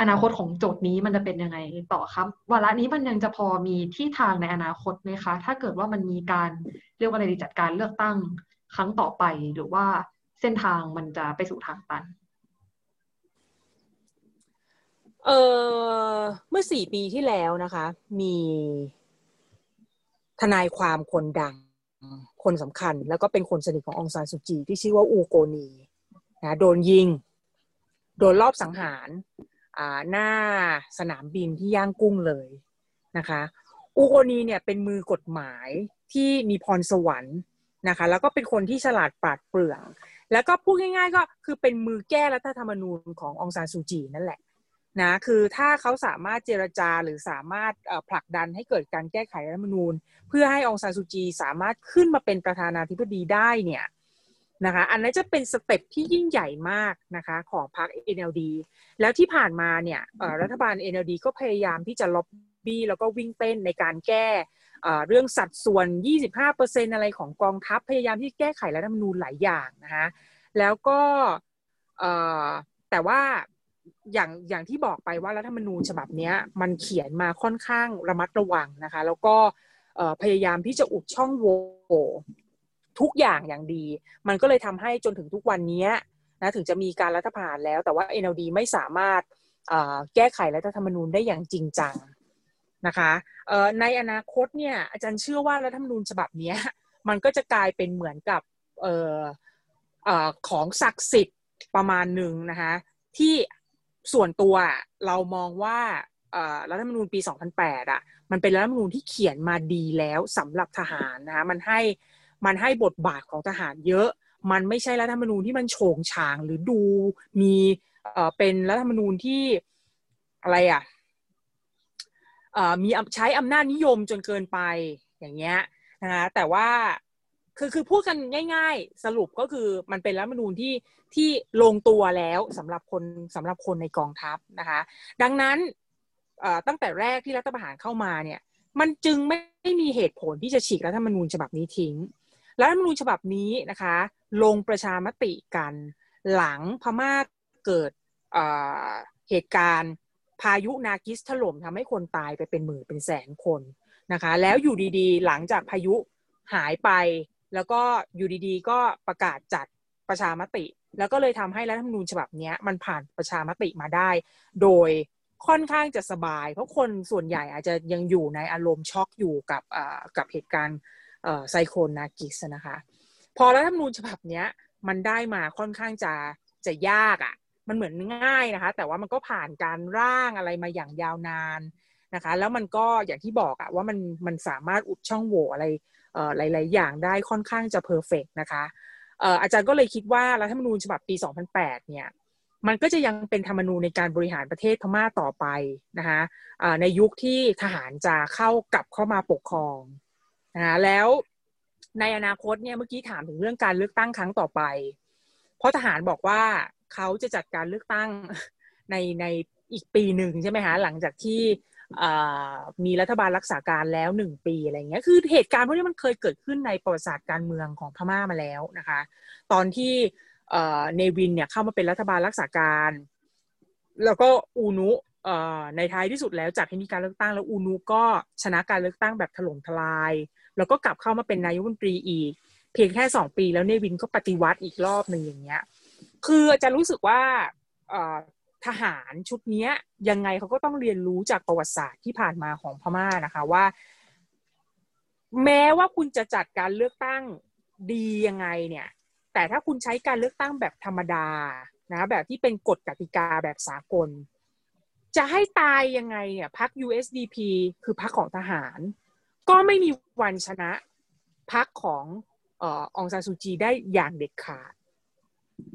อนาคตของโจทย์นี้มันจะเป็นยังไงต่อครับวาระนี้มันยังจะพอมีที่ทางในอนาคตไหมคะ ถ้าเกิดว่ามันมีการเรียกว่าอะไรดีจัดการเลือกตั้งครั้งต่อไปหรือว่า เส้นทางมันจะไปสู่ทางตัน เออเมื่อสี่ปีที่แล้วนะคะ มีทนายความคนดัง คนสำคัญ แล้วก็เป็นคนสนิทขององซานสุจี ที่ชื่อว่าอูโกนีนะโดนยิง โดนรอบสังหารหน้าสนามบินที่ย่างกุ้งเลยนะคะ อูโกนีเนี่ยเป็นมือกฎหมายที่มีพรสวรรค์นะคะ แล้วก็เป็นคนที่ฉลาดปราดเปรื่อง แล้วก็พูดง่ายๆ ก็คือเป็นมือแก้รัฐธรรมนูญขององซานซูจีนั่นแหละนะคือถ้าเขาสามารถเจรจาหรือสามารถผลักดันให้เกิดการแก้ไขรัฐธรรมนูญ เพื่อให้องซานซูจีสามารถขึ้นมาเป็นประธานาธิบดีได้เนี่ยนะคะอันนั้นจะเป็นสเต็ปที่ยิ่งใหญ่มากนะคะของพรรค NLD แล้วที่ผ่านมาเนี่ยรัฐบาล NLD ก็พยายามที่จะล็อบบี้แล้วก็วิ่งเต้นในการแก้ เรื่องสัดส่วน 25%อะไรของกองทัพพยายามที่แก้ไขรัฐธรรมนูญหลายอย่างนะคะแล้วก็แต่ว่าอย่างอย่างที่บอกไปว่ารัฐธรรมนูญฉบับนี้มันเขียนมาค่อนข้างระมัดระวังนะคะ แล้วก็พยายามที่จะอุดช่องโหว่ทุกอย่างอย่างดี มันก็เลยทำให้จนถึงทุกวันนี้นะถึงจะมีการรัฐประหารแล้ว แต่ว่า NLD ไม่สามารถแก้ไขรัฐธรรมนูญได้อย่างจริงจัง นะคะในอนาคตเนี่ยอาจารย์เชื่อว่ารัฐธรรมนูญฉบับนี้มันก็จะกลายเป็นเหมือนกับออของศักดิ์สิทธิ์ประมาณหนึ่งนะคะที่ส่วนตัวเรามองว่ารัฐธรรมนูญปี 2008อะมันเป็นรัฐธรรมนูญที่เขียนมาดีแล้วสำหรับทหารนะคะมันให้มันให้บทบาทของทหารเยอะ มันไม่ใช่รัฐธรรมนูญที่มันโฉงฉางหรือดูมีเป็นรัฐธรรมนูญที่อะไรอะเอ่อ มีใช้อำนาจนิยมจนเกินไปอย่างเงี้ยนะคะแต่ว่าคือคือพูดกันง่าย ๆ สรุปก็คือมันเป็นรัฐธรรมนูญที่ที่ลงตัวแล้วสำหรับคนสำหรับคนในกองทัพนะคะ ดังนั้นตั้งแต่แรกที่รัฐประหารเข้ามาเนี่ยมันจึงไม่มีเหตุผลที่จะฉีกรัฐธรรมนูญฉบับนี้ทิ้งรัฐธรรมนูญฉบับนี้นะคะ ลงประชามติกันหลังพม่าเกิดเหตุการณ์ พายุนากิสถล่มทำให้คนตายไปเป็นหมื่นเป็นแสนคนนะคะ แล้วอยู่ดีๆ หลังจากพายุหายไป แล้วก็อยู่ดีๆ ก็ประกาศจัดประชามติ แล้วก็เลยทำให้รัฐธรรมนูญฉบับนี้มันผ่านประชามติมาได้ โดยค่อนข้างจะสบาย เพราะคนส่วนใหญ่อาจจะยังอยู่ในอารมณ์ช็อกอยู่กับกับเหตุการณ์ไซโคลนากิสนะคะ พอรัฐธรรมนูญฉบับนี้มันได้มาค่อนข้างจะจะยากอะ่ะ มันเหมือนง่ายนะคะ แต่ว่ามันก็ผ่านการร่างอะไรมาอย่างยาวนานนะคะ แล้วมันก็อย่างที่บอกอะว่ามันมันสามารถอุดช่องโหว่อะไรหลาย ๆ อย่างได้ค่อนข้างจะเพอร์เฟกนะคะอาจารย์ก็เลยคิดว่ารัฐธรรมนูญฉบับปี 2008 เนี่ยมันก็จะยังเป็นธรรมนูญในการบริหารประเทศพม่าต่อไปนะคะในยุคที่ทหารจะเข้ากลับเข้ามาปกครองนะแล้วในอนาคตเนี่ยเมื่อกี้ถามถึงเรื่องการเลือกตั้งครั้งต่อไป เพราะทหารบอกว่า เขาจะจัดการเลือกตั้งในในอีกปีหนึ่งใช่ไหมคะหลังจากที่มีรัฐบาลรักษาการแล้วหนึ่งปีอะไรเงี้ยคือเหตุการณ์พวกนี้มันเคยเกิดขึ้นในประวัติศาสตร์การเมืองของพม่ามาแล้วนะคะ ตอนที่เนวินเนี่ยเข้ามาเป็นรัฐบาลรักษาการ แล้วก็อูนุในท้ายที่สุดแล้วจัดให้มีการเลือกตั้งแล้วอูนุก็ชนะการเลือกตั้งแบบถล่มทลาย แล้วก็กลับเข้ามาเป็นนายกรัฐมนตรีอีก เพียงแค่สองปีแล้วเนวินก็ปฏิวัติอีกรอบหนึ่งอย่างเงี้ย คือจะรู้สึกว่าทหารชุดนี้ยังไงเขาก็ต้องเรียนรู้จากประวัติศาสตร์ที่ผ่านมาของพม่านะคะว่า แม้ว่าคุณจะจัดการเลือกตั้งดียังไงเนี่ย แต่ถ้าคุณใช้การเลือกตั้งแบบธรรมดานะแบบที่เป็นกฎกติกาแบบสากล จะให้ตายยังไงเนี่ยพัก USDP คือพักของทหาร ก็ไม่มีวันชนะพักของอองซานซูจีได้อย่างเด็ดขาด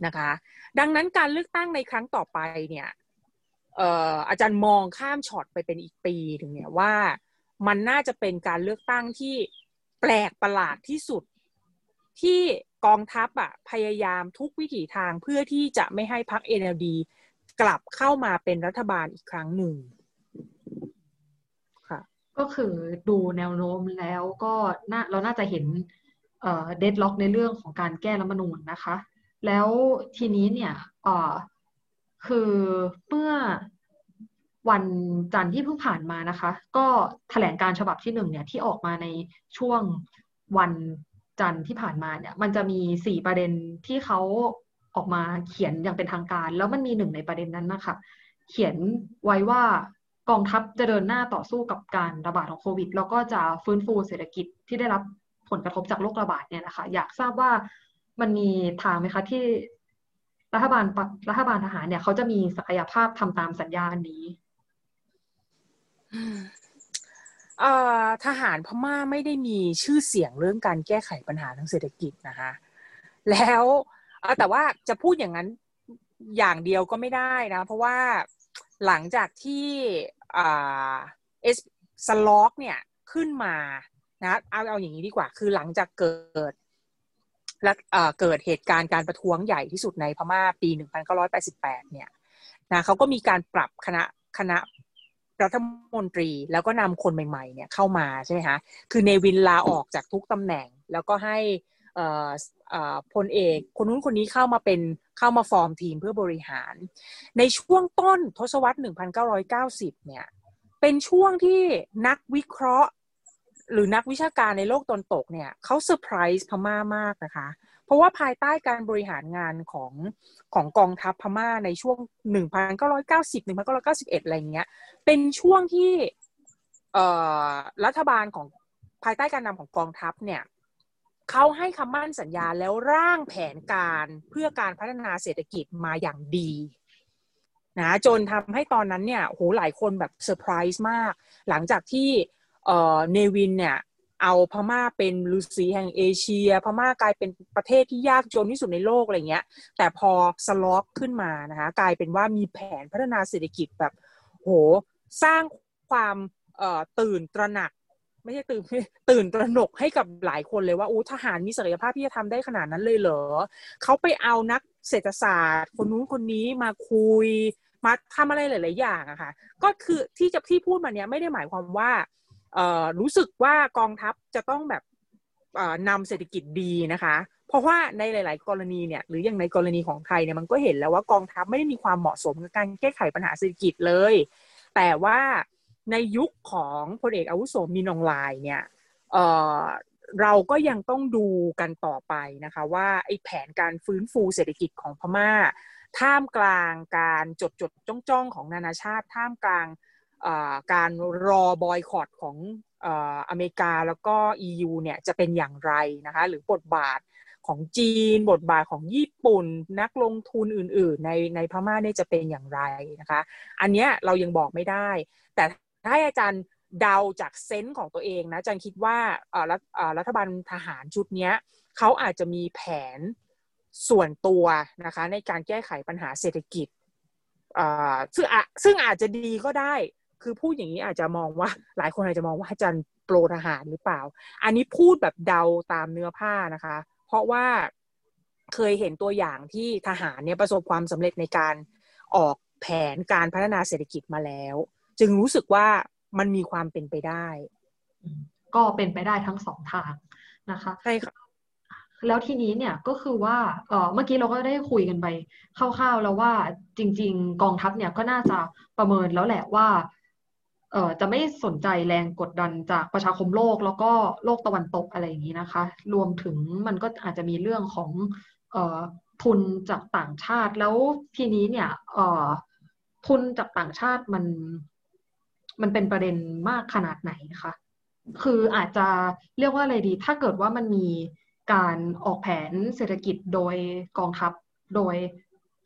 นะคะ ดังนั้นการเลือกตั้งในครั้งต่อไปเนี่ยอาจารย์มองข้ามช็อตไปเป็นอีกปีถึงเนี่ยว่ามันน่าจะเป็นการเลือกตั้งที่แปลกประหลาดที่สุดที่กองทัพอะพยายามทุกวิถีทางเพื่อที่จะไม่ให้พรรค NLD กลับเข้ามาเป็นรัฐบาลอีกครั้งหนึ่งค่ะ ก็คือดูแนวโน้มแล้วก็น่าเราน่าจะเห็นเอ่อเดดล็อกในเรื่องของการแก้รัฐมนูญนะคะ แล้วทีนี้เนี่ยเอ่อคือเมื่อวันจันทร์ที่เพิ่งผ่านมานะคะ ก็แถลงการฉบับที่หนึ่งเนี่ยที่ออกมาในช่วงวันจันทร์ที่ผ่านมาเนี่ยมันจะมีสี่ประเด็นที่เขาออกมาเขียนอย่างเป็นทางการ แล้วมันมีหนึ่งในประเด็นนั้นนะคะ เขียนไว้ว่ากองทัพจะเดินหน้าต่อสู้กับการระบาดของโควิด แล้วก็จะฟื้นฟูเศรษฐกิจที่ได้รับผลกระทบจากโรคระบาดเนี่ยนะคะ อยากทราบว่า มันมีทางไหมคะที่รัฐบาลรัฐบาลทหารเนี่ยเขาจะมีศักยภาพทำตามสัญญาอันนี้ทหารพม่าไม่ได้มีชื่อเสียงเรื่องการแก้ไขปัญหาทางเศรษฐกิจนะคะแล้วแต่ว่าจะพูดอย่างนั้นอย่างเดียวก็ไม่ได้นะ เพราะว่าหลังจากที่เอสสล็อกเนี่ยขึ้นมานะเอาเอาอย่างนี้ดีกว่า คือหลังจากเกิด และเกิดเหตุการณ์การประท้วงใหญ่ที่สุดในพม่าปี 1988 เนี่ยนะเขาก็มีการปรับคณะคณะรัฐมนตรีแล้วก็นำคนใหม่ๆเนี่ยเข้ามาใช่ไหมคะคือเนวินลาออกจากทุกตำแหน่ง แล้วก็ให้พลเอกคนนู้นคนนี้เข้ามาเป็นเข้ามาฟอร์มทีมเพื่อบริหาร ในช่วงต้นทศวรรษ 1990 เนี่ยเป็นช่วงที่นักวิเคราะห์ หรือนักวิชาการในโลกตนตกเนี่ยเขาเซอร์ไพรส์พม่ามากนะคะ เพราะว่าภายใต้การบริหารงานของของกองทัพพม่าในช่วง 1990 1991 อะไรเงี้ย เป็นช่วงที่รัฐบาลของภายใต้การนำของกองทัพเนี่ยเขาให้คำมั่นสัญญาแล้วร่างแผนการเพื่อการพัฒนาเศรษฐกิจมาอย่างดีนะจนทำให้ตอนนั้นเนี่ยโหหลายคนแบบเซอร์ไพรส์มาก หลังจากที่ เนวินเนี่ยเอาพม่าเป็นฤๅษีแห่งเอเชีย พม่ากลายเป็นประเทศที่ยากจนที่สุดในโลกอะไรเงี้ย แต่พอ SLORC ขึ้นมานะคะกลายเป็นว่ามีแผนพัฒนาเศรษฐกิจแบบโหสร้างความตื่นตระหนัก ไม่ใช่ตื่นตื่นตระหนกให้กับหลายคนเลยว่าอู้ทหารมีศักยภาพที่จะทำได้ขนาดนั้นเลยเหรอเขาไปเอานักเศรษฐศาสตร์ คนนู้นคนนี้มาคุยมาทำอะไรหลาย ๆ อย่างอะค่ะก็คือที่จะที่พูดมาเนี้ยไม่ได้หมายความว่า รู้สึกว่ากองทัพจะต้องแบบนำเศรษฐกิจดีนะคะ เพราะว่าในหลาย ๆ กรณีเนี่ยหรืออย่างในกรณีของไทยเนี่ยมันก็เห็นแล้วว่ากองทัพไม่ได้มีความเหมาะสมกับการแก้ไขปัญหาเศรษฐกิจเลย แต่ว่าในยุคของพลเอกอาวุโสมินองไลน์เนี่ยเเราก็ยังต้องดูกันต่อไปนะคะว่าไอ้แผนการฟื้นฟูเศรษฐกิจของพม่า ท่ามกลางการจดจดจ้องจ้องของนานาชาติ ท่ามกลาง การรอบอยคอรดของอเมริกาแล้วก็ EU เนี่ยจะเป็นอย่างไรนะคะหรือบทบาทของจีน บทบาทของญี่ปุ่น นักลงทุนอื่น ๆ ในในพม่าเนี่ยจะเป็นอย่างไรนะคะ อันเนี้ยเรายังบอกไม่ได้ แต่ถ้าอาจารย์เดาจากเซนส์ของตัวเองนะอาจารย์คิดว่ารัฐบาลทหารชุดนี้เขาอาจจะมีแผนส่วนตัวนะคะในการแก้ไขปัญหาเศรษฐกิจซึ่งซึ่งอาจจะดีก็ได้ คือพูดอย่างนี้อาจจะมองว่า หลายคนอาจจะมองว่าอาจารย์โปรทหารหรือเปล่า อันนี้พูดแบบเดาตามเนื้อผ้านะคะ เพราะว่าเคยเห็นตัวอย่างที่ทหารเนี่ยประสบความสำเร็จในการออกแผนการพัฒนาเศรษฐกิจมาแล้ว จึงรู้สึกว่ามันมีความเป็นไปได้ ก็เป็นไปได้ทั้งสองทางนะคะใช่ค่ะแล้วทีนี้เนี่ยก็คือว่าเออเมื่อกี้เราก็ได้คุยกันไปคร่าวๆแล้วว่าจริง ๆ กองทัพเนี่ยก็น่าจะประเมินแล้วแหละว่า เออจะไม่สนใจแรงกดดันจากประชาคมโลกแล้วก็โลกตะวันตกอะไรอย่างนี้นะคะ รวมถึงมันก็อาจจะมีเรื่องของเออทุนจากต่างชาติแล้วทีนี้เนี่ยเออทุนจากต่างชาติมัน มันเป็นประเด็นมากขนาดไหนนะคะ คืออาจจะเรียกว่าอะไรดี ถ้าเกิดว่ามันมีการออกแผนเศรษฐกิจโดยกองทัพโดย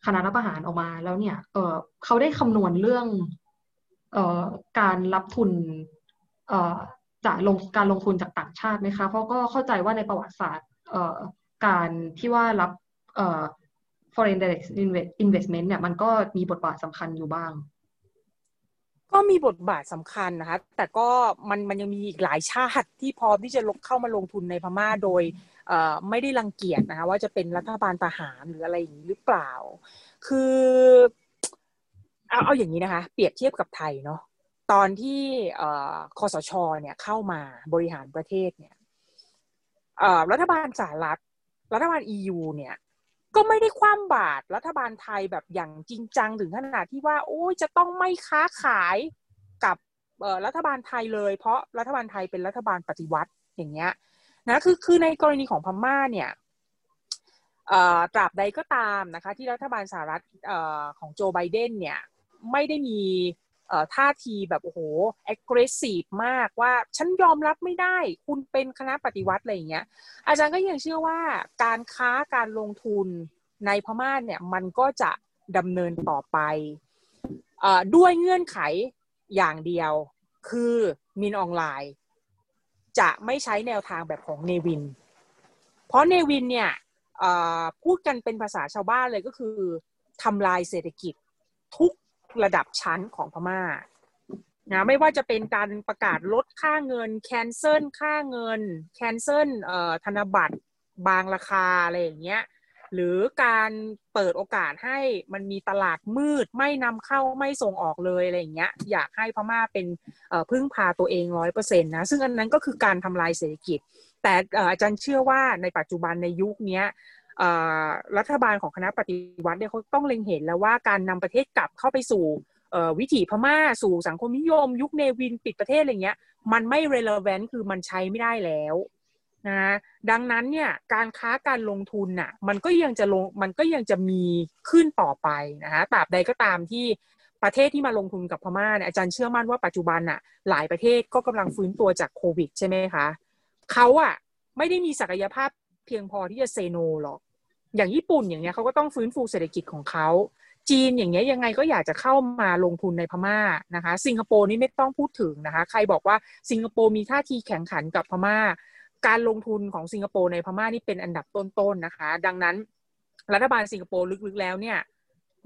คณะรัฐประหารออกมาแล้วเนี่ย เออเขาได้คำนวณเรื่อง การรับทุนเอ่อจากลงการลงทุนจากต่างชาติไหมคะ เพราะก็เข้าใจว่าในประวัติศาสตร์เอ่อการที่ว่ารับเอ่อ foreign direct investment เนี่ยมันก็มีบทบาทสำคัญอยู่บ้าง ก็มีบทบาทสำคัญนะคะ แต่ก็มันมันยังมีอีกหลายชาติที่พร้อมที่จะลงเข้ามาลงทุนในพม่าโดยไม่ได้รังเกียจนะคะว่าจะเป็นรัฐบาลทหารหรืออะไรอย่างนี้หรือเปล่า คือ เอาเอาอย่างนี้นะคะ เปรียบเทียบกับไทยเนาะตอนที่คอสชเนี่ยเข้ามาบริหารประเทศเนี่ยรัฐบาลสหรัฐรัฐบาล EU เนี่ยก็ไม่ได้คว่ำบาตรรัฐบาลไทยแบบอย่างจริงจังถึงขนาดที่ว่า โอ้ยจะต้องไม่ค้าขายกับรัฐบาลไทยเลย เพราะรัฐบาลไทยเป็นรัฐบาลปฏิวัติอย่างเงี้ยนะคือคือในกรณีของพม่าเนี่ยตราบใดก็ตามนะคะที่รัฐบาลสหรัฐของโจไบเดนเนี่ย ไม่ได้มีท่าทีแบบโอ้โห aggressive มากว่าฉันยอมรับไม่ได้ คุณเป็นคณะปฏิวัติอะไรอย่างเงี้ย อาจารย์ก็ยังเชื่อว่าการค้าการลงทุนในพม่าเนี่ยมันก็จะดำเนินต่อไปด้วยเงื่อนไขอย่างเดียวคือมินออนไลน์ จะไม่ใช้แนวทางแบบของเนวิน เพราะเนวินเนี่ยพูดกันเป็นภาษาชาวบ้านเลยก็คือทำลายเศรษฐกิจทุก ระดับชั้นของพม่านะไม่ว่าจะเป็นการประกาศลดค่าเงิน แคนเซิลค่าเงิน แคนเซิลธนบัตรบางราคาอะไรอย่างเงี้ยหรือการเปิดโอกาสให้มันมีตลาดมืดไม่นำเข้าไม่ส่งออกเลยอะไรอย่างเงี้ยอยากให้พม่าเป็นพึ่งพาตัวเองร้อยเปอร์เซ็นต์นะซึ่งอันนั้นก็คือการทำลายเศรษฐกิจ แต่อาจารย์เชื่อว่าในปัจจุบันในยุคนี้ รัฐบาลของคณะปฏิวัติเนี่ยเขาต้องเล็งเห็นแล้วว่าการนำประเทศกลับเข้าไปสู่วิถีพม่าสู่สังคมนิยม ยุคเนวินปิดประเทศอะไรเงี้ย มันไม่ relevant คือมันใช้ไม่ได้แล้วนะดังนั้นเนี่ยการค้าการลงทุนน่ะมันก็ยังจะลงมันก็ยังจะมีขึ้นต่อไปนะคะตราบใดก็ตามที่ประเทศที่มาลงทุนกับพม่าเนี่ยอาจารย์เชื่อมั่นว่าปัจจุบันน่ะหลายประเทศก็กำลังฟื้นตัวจากโควิดใช่ไหมคะเขาอะไม่ได้มีศักยภาพเพียงพอที่จะเซโนหรอก อย่างญี่ปุ่นอย่างเงี้ยเขาก็ต้องฟื้นฟูเศรษฐกิจของเขาจีนอย่างเงี้ยยังไงก็อยากจะเข้ามาลงทุนในพม่านะคะ สิงคโปร์นี่ไม่ต้องพูดถึงนะคะ ใครบอกว่าสิงคโปร์มีท่าทีแข่งขันกับพม่า การลงทุนของสิงคโปร์ในพม่านี่เป็นอันดับต้นๆนนะคะ ดังนั้นรัฐบาลสิงคโปร์ลึกๆแล้วเนี่ย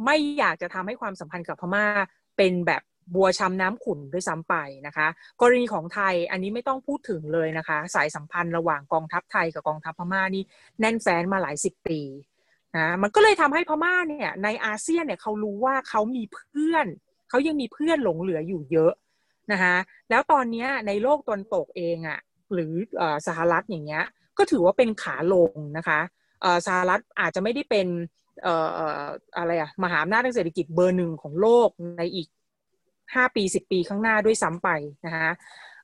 ไม่อยากจะทำให้ความสัมพันธ์กับพม่าเป็นแบบ บัวช้ำน้ำขุ่นด้วยซ้ำไปนะคะ กรณีของไทยอันนี้ไม่ต้องพูดถึงเลยนะคะ สายสัมพันธ์ระหว่างกองทัพไทยกับกองทัพพม่านี่แน่นแฟ้นมาหลายสิบปีนะมันก็เลยทำให้พม่าเนี่ยในอาเซียนเนี่ยเขารู้ว่าเขามีเพื่อนเขายังมีเพื่อนหลงเหลืออยู่เยอะนะคะแล้วตอนนี้ในโลกตนตกเองอะ่ะหรือสหรัฐอย่างเงี้ยก็ถือว่าเป็นขาลงนะคะสหรัฐอาจจะไม่ได้เป็นอะไรอะมหาอำนาจทางเศรษฐกิจเบอร์หนึ่งของโลกในอีก ห้าปีสิบปีข้างหน้าด้วยซ้ำไปนะคะ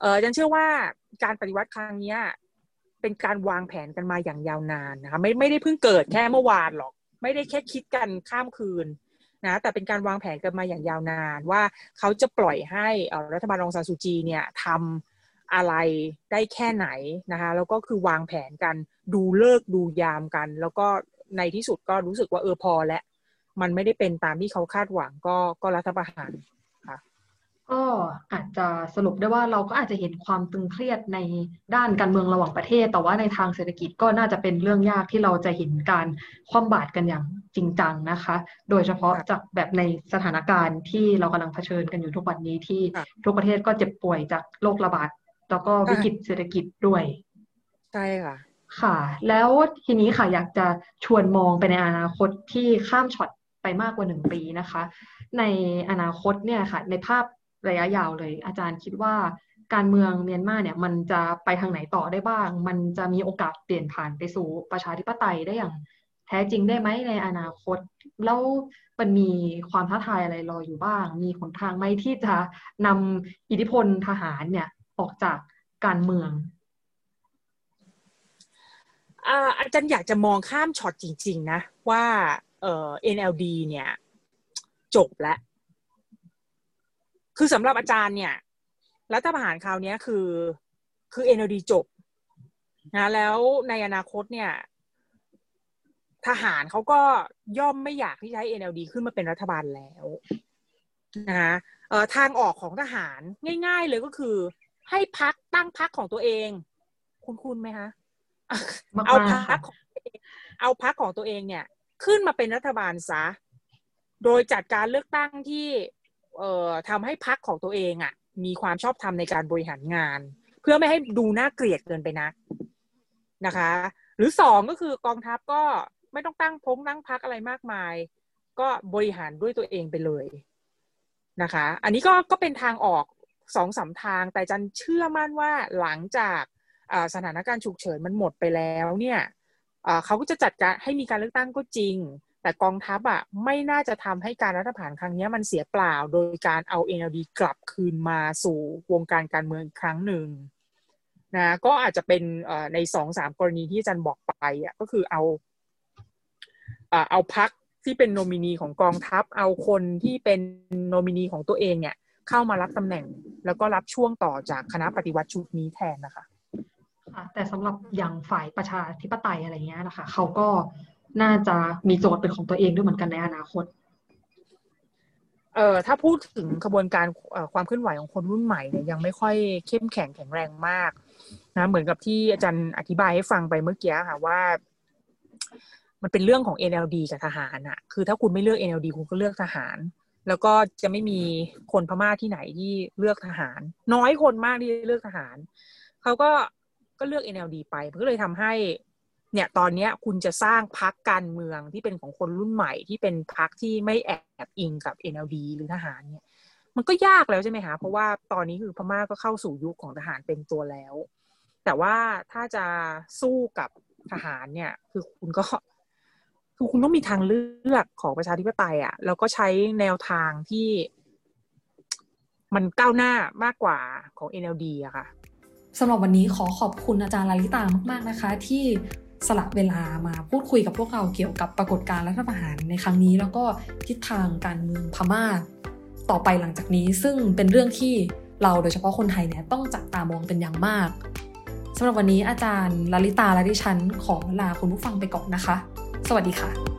เออฉันเชื่อว่าการปฏิวัติครั้งนี้เป็นการวางแผนกันมาอย่างยาวนานนะคะไม่ไม่ได้เพิ่งเกิดแค่เมื่อวานหรอก ไม่ได้แค่คิดกันข้ามคืนนะแต่เป็นการวางแผนกันมาอย่างยาวนานว่าเขาจะปล่อยให้รัฐบาลรองซานซูจีเนี่ยทำอะไรได้แค่ไหนนะคะแล้วก็คือวางแผนกันดูเลิกดูยามกัน แล้วก็ในที่สุดก็รู้สึกว่าเออพอและ มันไม่ได้เป็นตามที่เขาคาดหวังก็ก็รัฐประหาร ก็อาจจะสรุปได้ว่าเราก็อาจจะเห็นความตึงเครียดในด้านการเมืองระหว่างประเทศ แต่ว่าในทางเศรษฐกิจก็น่าจะเป็นเรื่องยากที่เราจะเห็นการคว่ำบาตรกันอย่างจริงจังนะคะ โดยเฉพาะจากแบบในสถานการณ์ที่เรากำลังเผชิญกันอยู่ทุกวันนี้ที่ทุกประเทศก็เจ็บป่วยจากโรคระบาดแล้วก็วิกฤตเศรษฐกิจด้วยใช่ค่ะค่ะ แล้วทีนี้ค่ะอยากจะชวนมองไปในอนาคตที่ข้ามช็อตไปมากกว่าหนึ่งปีนะคะ ในอนาคตเนี่ยค่ะ ในภาพ ระยะยาวเลย อาจารย์คิดว่าการเมืองเมียนมาเนี่ย มันจะไปทางไหนต่อได้บ้าง มันจะมีโอกาสเปลี่ยนผ่านไปสู่ประชาธิปไตยได้อย่างแท้จริงได้ไหมในอนาคต แล้วมันมีความท้าทายอะไรรออยู่บ้าง มีหนทางไหมที่จะนำอิทธิพลทหารเนี่ยออกจากการเมืองอาจารย์อยากจะมองข้ามช็อตจริง ๆ นะ ว่าเอ่อ NLD เนี่ย จบแล้ว คือสำหรับอาจารย์เนี่ยรัฐประหารคราวนี้คือคือเอ็นดีจบนะแล้วในอนาคตเนี่ย ทหารเขาก็ย่อมไม่อยากที่ใช้ NLD ขึ้นมาเป็นรัฐบาลแล้วนะเอ่อทางออกของทหารง่าย ๆ เลยก็คือ ให้พักตั้งพักของตัวเอง คุณคุณไหมคะเอาพักของเอาพักของตัวเองเนี่ย ขึ้นมาเป็นรัฐบาลซะโดยจัดการเลือกตั้งที่ เอ่อทำให้พักของตัวเองอะ่ะ มีความชอบธรรมในการบริหารงาน เพื่อไม่ให้ดูน่าเกลียดเกินไปนักนะคะ หรือสองก็คือกองทัพก็ไม่ต้องตั้งพงตั้งพักอะไรมากมาย ก็บริหารด้วยตัวเองไปเลยนะคะ อันนี้ก็ก็เป็นทางออกสองสาทาง แต่จันเชื่อมั่นว่าหลังจากสถานการณ์ฉุกเฉินมันหมดไปแล้วเนี่ยเขาก็จะจัดการให้มีการเลือกตั้งก็จริง แต่กองทัพอะไม่น่าจะทำให้การรัฐประหารครั้งนี้มันเสียเปล่าโดยการเอา NLD กลับคืนมาสู่วงการการเมืองครั้งหนึ่งนะก็อาจจะเป็นในสองสามกรณีที่อาจารย์บอกไปอะก็คือเอาเอาพักที่เป็นโนมินีของกองทัพ เอาคนที่เป็นโนมินีของตัวเองเนี่ยเข้ามารับตำแหน่ง แล้วก็รับช่วงต่อจากคณะปฏิวัติชุดนี้แทนนะคะแต่สำหรับอย่างฝ่ายประชาธิปไตยอะไรเงี้ยนะคะเขาก็ น่าจะมีโจทย์เป็นของตัวเองด้วยเหมือนกันในอนาคตเอ่อถ้าพูดถึงกระบวนการความเคลื่อนไหวของคนรุ่นใหม่เนี่ยยังไม่ค่อยเข้มแข็งแข็งแรงมากนะเหมือนกับที่อาจารย์อธิบายให้ฟังไปเมื่อกี้ค่ะว่า มันเป็นเรื่องของ NLD กับทหารอะคือถ้าคุณไม่เลือก NLD คุณก็เลือกทหาร แล้วก็จะไม่มีคนพม่าที่ไหนที่เลือกทหาร น้อยคนมากที่เลือกทหารเขาก็ก็เลือก NLD ไปมันก็เลยทำให้ เนี่ยตอนนี้คุณจะสร้างพักการเมืองที่เป็นของคนรุ่นใหม่ที่เป็นพักที่ไม่แอบอิงกับ NLD หรือทหารเนี่ย มันก็ยากแล้วใช่ไหมคะเพราะว่าตอนนี้คือพม่าก็เข้าสู่ยุคของทหารเป็นตัวแล้ว แต่ว่าถ้าจะสู้กับทหารเนี่ย คือคุณก็คือคุณต้องมีทางเลือกของประชาธิปไตยอะ่ะแล้วก็ใช้แนวทางที่ มันก้าวหน้ามากกว่าของ NLD อะค่ะสำหรับวันนี้ขอขอบคุณอาจารย์ลาลิตามาก ๆ นะคะ ที่ สละเวลามาพูดคุยกับพวกเราเกี่ยวกับปรากฏการณ์รัฐประหารในครั้งนี้ แล้วก็ทิศทางการเมืองพม่า ต่อไปหลังจากนี้ ซึ่งเป็นเรื่องที่เราโดยเฉพาะคนไทยเนี่ยต้องจับตามองเป็นอย่างมากสำหรับวันนี้อาจารย์ลลิตาและดิฉันขอลาคุณผู้ฟังไปก่อนนะคะ สวัสดีค่ะ